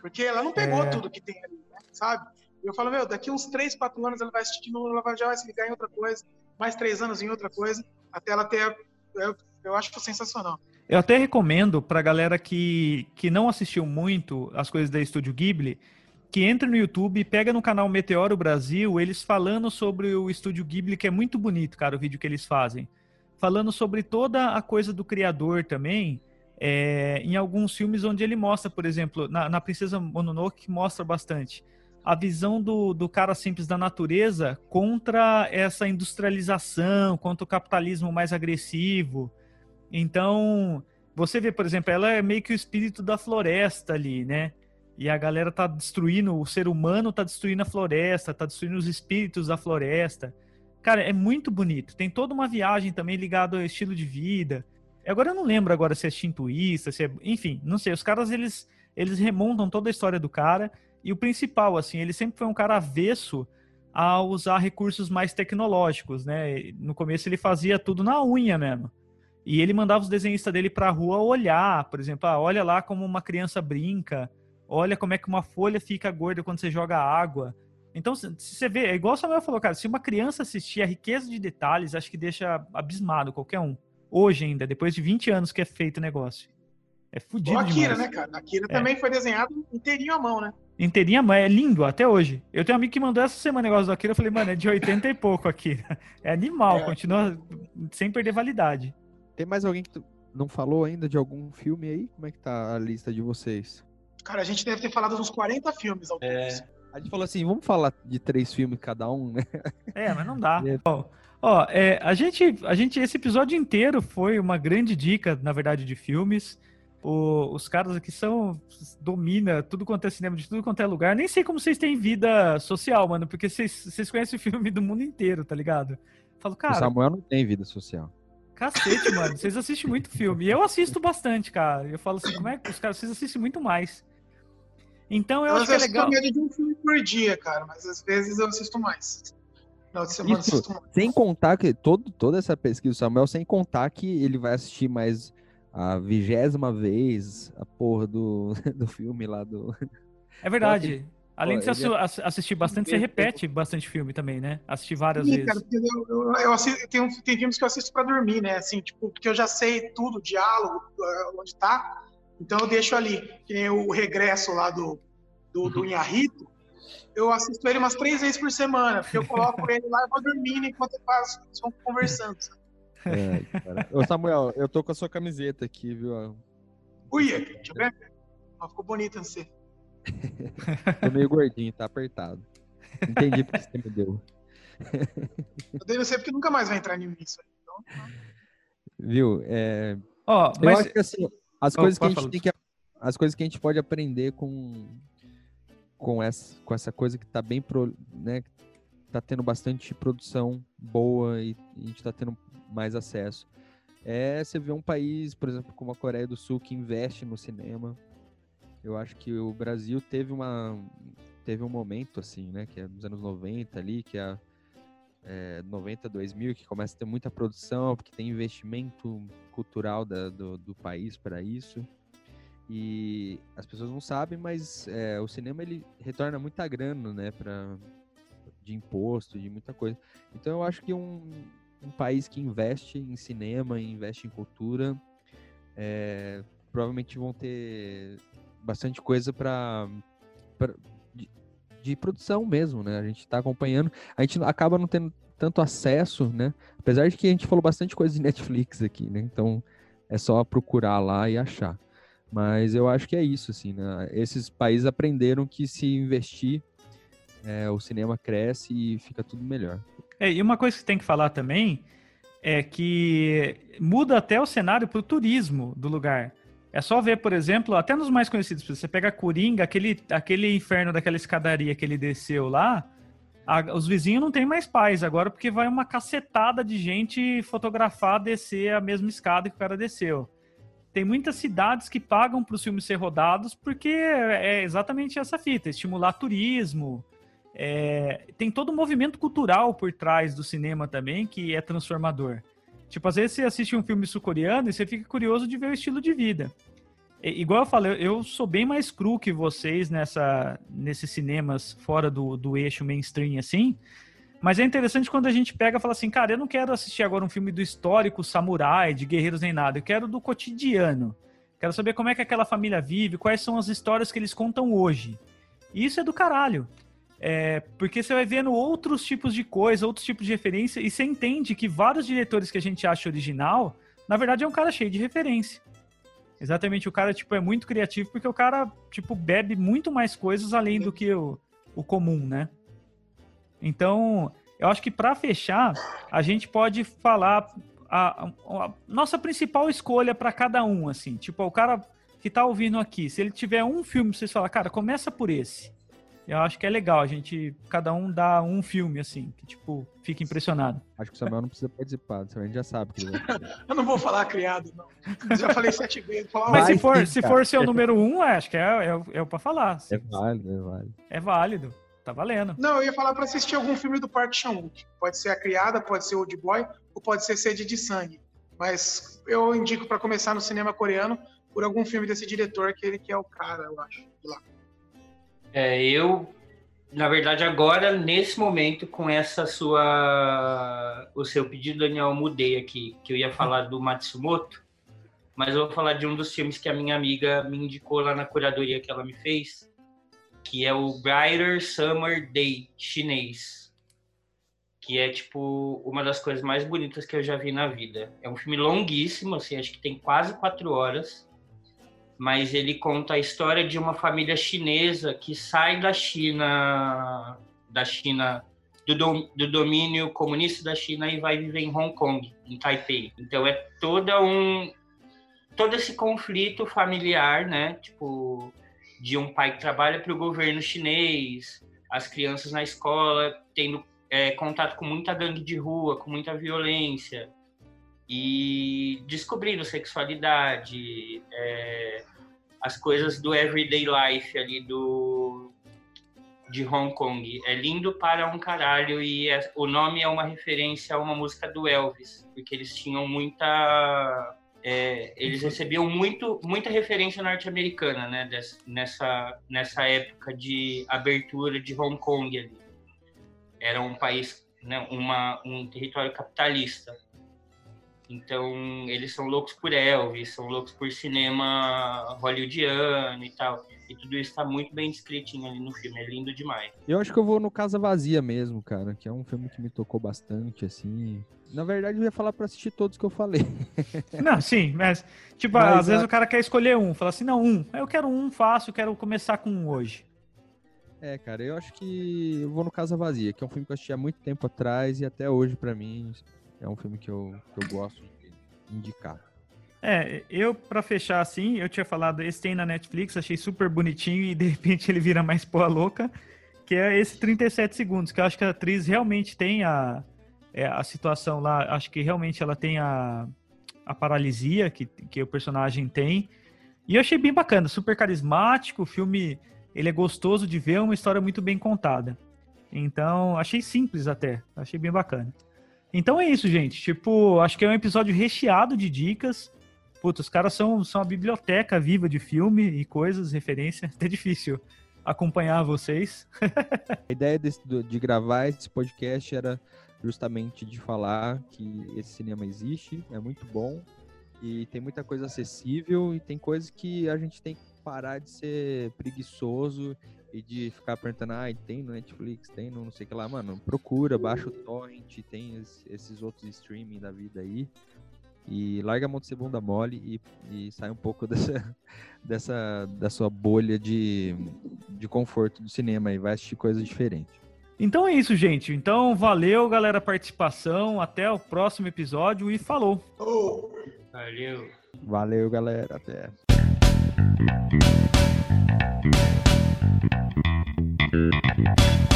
D: Porque ela não pegou
B: É.
D: tudo que tem ali, né, sabe? E eu falo, meu, daqui uns três, quatro anos ela vai assistir de novo, ela vai, já vai se ligar em outra coisa, mais três anos em outra coisa, até ela ter. Eu, eu acho sensacional.
B: Eu até recomendo pra galera que, que não assistiu muito as coisas da Estúdio Ghibli, que entre no YouTube e pega no canal Meteoro Brasil, eles falando sobre o Estúdio Ghibli, que é muito bonito, cara, o vídeo que eles fazem. Falando sobre toda a coisa do criador também, é, em alguns filmes onde ele mostra, por exemplo, na, na Princesa Mononoke mostra bastante a visão do, do cara simples da natureza contra essa industrialização, contra o capitalismo mais agressivo. Então, você vê, por exemplo, ela é meio que o espírito da floresta ali, né? E a galera tá destruindo, o ser humano tá destruindo a floresta, tá destruindo os espíritos da floresta. Cara, é muito bonito. Tem toda uma viagem também ligada ao estilo de vida. Agora eu não lembro agora se é shintoísta, se é, enfim, não sei. Os caras eles eles remontam toda a história do cara e o principal assim, ele sempre foi um cara avesso a usar recursos mais tecnológicos, né? No começo ele fazia tudo na unha mesmo. E ele mandava os desenhistas dele para a rua olhar, por exemplo, ah, olha lá como uma criança brinca, olha como é que uma folha fica gorda quando você joga água. Então, se você vê, é igual o Samuel falou, cara, se uma criança assistir a riqueza de detalhes, acho que deixa abismado qualquer um. Hoje ainda, depois de 20 anos que é feito o negócio. É fudido
D: O Akira,
B: demais.
D: né, cara? Akira
B: É.
D: também foi desenhado inteirinho à mão, né?
B: Inteirinha, mas é lindo até hoje. Eu tenho um amigo que mandou essa semana o negócio do Akira, eu falei, mano, é de 80 e pouco aqui. *laughs* É animal,
D: É.
B: continua sem perder validade.
C: Tem mais alguém que tu não falou ainda de algum filme aí? Como é que tá a lista de vocês?
D: Cara, a gente deve ter falado uns 40 filmes ao.
E: É,
C: A gente falou assim, vamos falar de três filmes cada um, né?
B: É, mas não dá. *laughs*
C: É.
B: Ó, ó, é, a gente, a gente, esse episódio inteiro foi uma grande dica, na verdade, de filmes. O- os caras aqui são domina tudo quanto é cinema de tudo quanto é lugar. Nem sei como vocês têm vida social, mano, porque vocês, vocês conhecem o filme do mundo inteiro, tá ligado? Falo,
C: o
B: cara,
C: Samuel não tem vida social.
B: Cacete, mano, vocês assistem muito filme. E eu assisto bastante, cara. Eu falo assim, como é que os caras, vocês assistem muito mais. Então eu
D: Eu
B: acho que é legal.
D: a média de um filme por dia, cara, mas às vezes eu assisto mais. Final de semana eu
C: Isso,
D: assisto mais.
C: sem contar que todo, toda essa pesquisa do Samuel, sem contar que ele vai assistir mais a vigésima vez a porra do, *laughs* do filme lá do.
B: É verdade. Além de você assi- assistir bastante, você
C: Ele-
B: repete bastante filme também, né? Assistir várias
D: Sim,
B: vezes.
D: cara, eu, eu, eu assisto, tem, tem filmes que eu assisto pra dormir, né? Assim, tipo, porque eu já sei tudo, o diálogo, ah, onde tá. Então eu deixo ali. Que nem o regresso lá do, do,
B: Uhum.
D: do Inharrito. Eu assisto ele umas três vezes por semana, porque eu coloco ele lá e vou dormindo enquanto eu faço, eles vão conversando. *laughs*
C: É, cara. Ô, Samuel, eu tô com a sua camiseta aqui, viu?
D: Ui, deixa eu ver. Ficou bonito você.
C: Tô meio gordinho, tá apertado. Entendi porque você me deu.
D: Eu dei você porque nunca mais vai entrar nisso. aí. Então,
C: Viu? É, eu
B: mas
C: acho que assim, as
B: Oh,
C: coisas que a
B: pode
C: gente tem que. As coisas que a gente pode aprender com. Com essa, com essa coisa que tá bem. Pro, né, tá tendo bastante produção boa e, e a gente tá tendo mais acesso. É você ver um país, por exemplo, como a Coreia do Sul, que investe no cinema. Eu acho que o Brasil teve uma. Teve um momento, assim, né? Que é nos anos 90 ali, que é é, 90, 2000, que começa a ter muita produção, porque tem investimento cultural da- do, do país para isso. E as pessoas não sabem, mas é, o cinema ele retorna muita grana, né, pra, de imposto, de muita coisa. Então eu acho que um, um país que investe em cinema, investe em cultura, é, provavelmente vão ter bastante coisa para de, de produção mesmo, né? A gente está acompanhando, a gente acaba não tendo tanto acesso, né? Apesar de que a gente falou bastante coisa de *laughs* Netflix aqui, né? Então é só procurar lá e achar. Mas eu acho que é isso, assim, né? Esses países aprenderam que se investir, é, o cinema cresce e fica tudo melhor.
B: É, e uma coisa que tem que falar também é que muda até o cenário para o turismo do lugar. É só ver, por exemplo, até nos mais conhecidos, você pega Coringa, aquele, aquele inferno daquela escadaria que ele desceu lá, a- os vizinhos não têm mais paz agora porque vai uma cacetada de gente fotografar descer a mesma escada que o cara desceu. Tem muitas cidades que pagam para os filmes ser rodados porque é exatamente essa fita, estimular turismo, é, tem todo um movimento cultural por trás do cinema também que é transformador. Tipo, às vezes você assiste um filme sul-coreano e você fica curioso de ver o estilo de vida. E- igual eu falei, eu sou bem mais cru que vocês nessa, nesses cinemas fora do, do eixo mainstream, assim. Mas é interessante quando a gente pega e fala assim, cara, eu não quero assistir agora um filme do histórico, samurai, de guerreiros nem nada. Eu quero do cotidiano. Quero saber como é que aquela família vive, quais são as histórias que eles contam hoje. E isso é do caralho. É, porque você vai vendo outros tipos de coisa, outros tipos de referência, e você entende que vários diretores que a gente acha original, na verdade é um cara cheio de referência. Exatamente, o cara tipo, é muito criativo porque o cara tipo, bebe muito mais coisas além do que o, o comum, né? Então, eu acho que para fechar, a gente pode falar a, a- nossa principal escolha para cada um, assim. Tipo, o cara que tá ouvindo aqui, se ele tiver um filme, vocês falam, cara, começa por esse. Eu acho que é legal a gente, cada um dá um filme, assim, que, tipo, fica impressionado.
C: Acho que o Samuel não precisa participar, a gente já sabe que ele vai *laughs*
D: Eu não vou falar criado, não. Já falei sete vezes. Falar,
B: Mas se for,
C: sim,
B: se for seu *laughs* número um, acho que é, é, é o pra falar.
C: É válido, é válido.
B: É válido. Tá valendo.
D: Não, eu ia falar pra assistir algum filme do Park Chan-wook. Pode ser A Criada, pode ser Old Boy, ou pode ser Sede de Sangue. Mas eu indico pra começar no cinema coreano por algum filme desse diretor, que ele que é o cara, eu acho. de lá.
E: É, eu, na verdade, agora, nesse momento, com essa sua. O seu pedido, Daniel, mudei aqui, que eu ia falar do Matsumoto, mas eu vou falar de um dos filmes que a minha amiga me indicou lá na curadoria que ela me fez, que é o Brighter Summer Day chinês. Que é, tipo, uma das coisas mais bonitas que eu já vi na vida. É um filme longuíssimo, assim, acho que tem quase quatro horas mas ele conta a história de uma família chinesa que sai da China, da China do, dom- do domínio comunista da China e vai viver em Hong Kong, em Taipei. Então é toda um todo esse conflito familiar, né? Tipo de um pai que trabalha para o governo chinês, as crianças na escola tendo é, contato com muita gangue de rua, com muita violência e descobrindo sexualidade, é, as coisas do everyday life ali do de Hong Kong. É lindo para um caralho e é- o nome é uma referência a uma música do Elvis, porque eles tinham muita é, eles recebiam muito, muita referência norte-americana, né, nessa, nessa época de abertura de Hong Kong ali. Era um país, né, uma, um território capitalista. Então, eles são loucos por Elvis, são loucos por cinema hollywoodiano e tal. E tudo isso está muito bem descritinho ali no filme, é lindo demais.
C: Eu acho que eu vou no Casa Vazia mesmo, cara, que é um filme que me tocou bastante, assim. Na verdade, eu ia falar pra assistir todos que eu falei. *laughs*
B: Não, sim, mas, tipo,
C: Mas,
B: às vezes
C: a-
B: o cara quer escolher um. Fala assim, não, um. Eu quero um fácil, eu quero começar com um hoje.
C: É, cara, eu acho que eu vou no Casa Vazia, que é um filme que eu assisti há muito tempo atrás e até hoje, pra mim, é um filme que eu, que eu gosto de indicar.
B: É, eu, pra fechar assim, eu tinha falado, esse tem na Netflix, achei super bonitinho e de repente ele vira mais porra louca, que é esse 37 segundos, que eu acho que a atriz realmente tem a, é, a situação lá, acho que realmente ela tem a, a paralisia que, que o personagem tem. E eu achei bem bacana, super carismático, o filme ele é gostoso de ver, é uma história muito bem contada. Então, achei simples até, achei bem bacana. Então é isso, gente. Tipo, acho que é um episódio recheado de dicas. Putz, os caras são, são a biblioteca viva de filme e coisas, referência. Até *laughs* difícil acompanhar vocês. *laughs*
C: A ideia desse- de gravar esse podcast era justamente de falar que esse cinema existe, é muito bom e tem muita coisa acessível e tem coisas que a gente tem que parar de ser preguiçoso e de ficar perguntando, ah, tem no Netflix, tem no não sei o que lá, mano, procura, baixa o torrent, tem es- esses outros streaming da vida aí e larga a mão de ser bunda mole e, e sai um pouco *laughs* dessa, dessa da sua bolha de, de conforto do cinema e vai assistir coisas diferentes.
B: Então é isso, gente. Então valeu, galera, a participação. Até o próximo episódio e falou.
D: Ô,
E: Valeu!
C: Valeu, galera. Até. Thank you.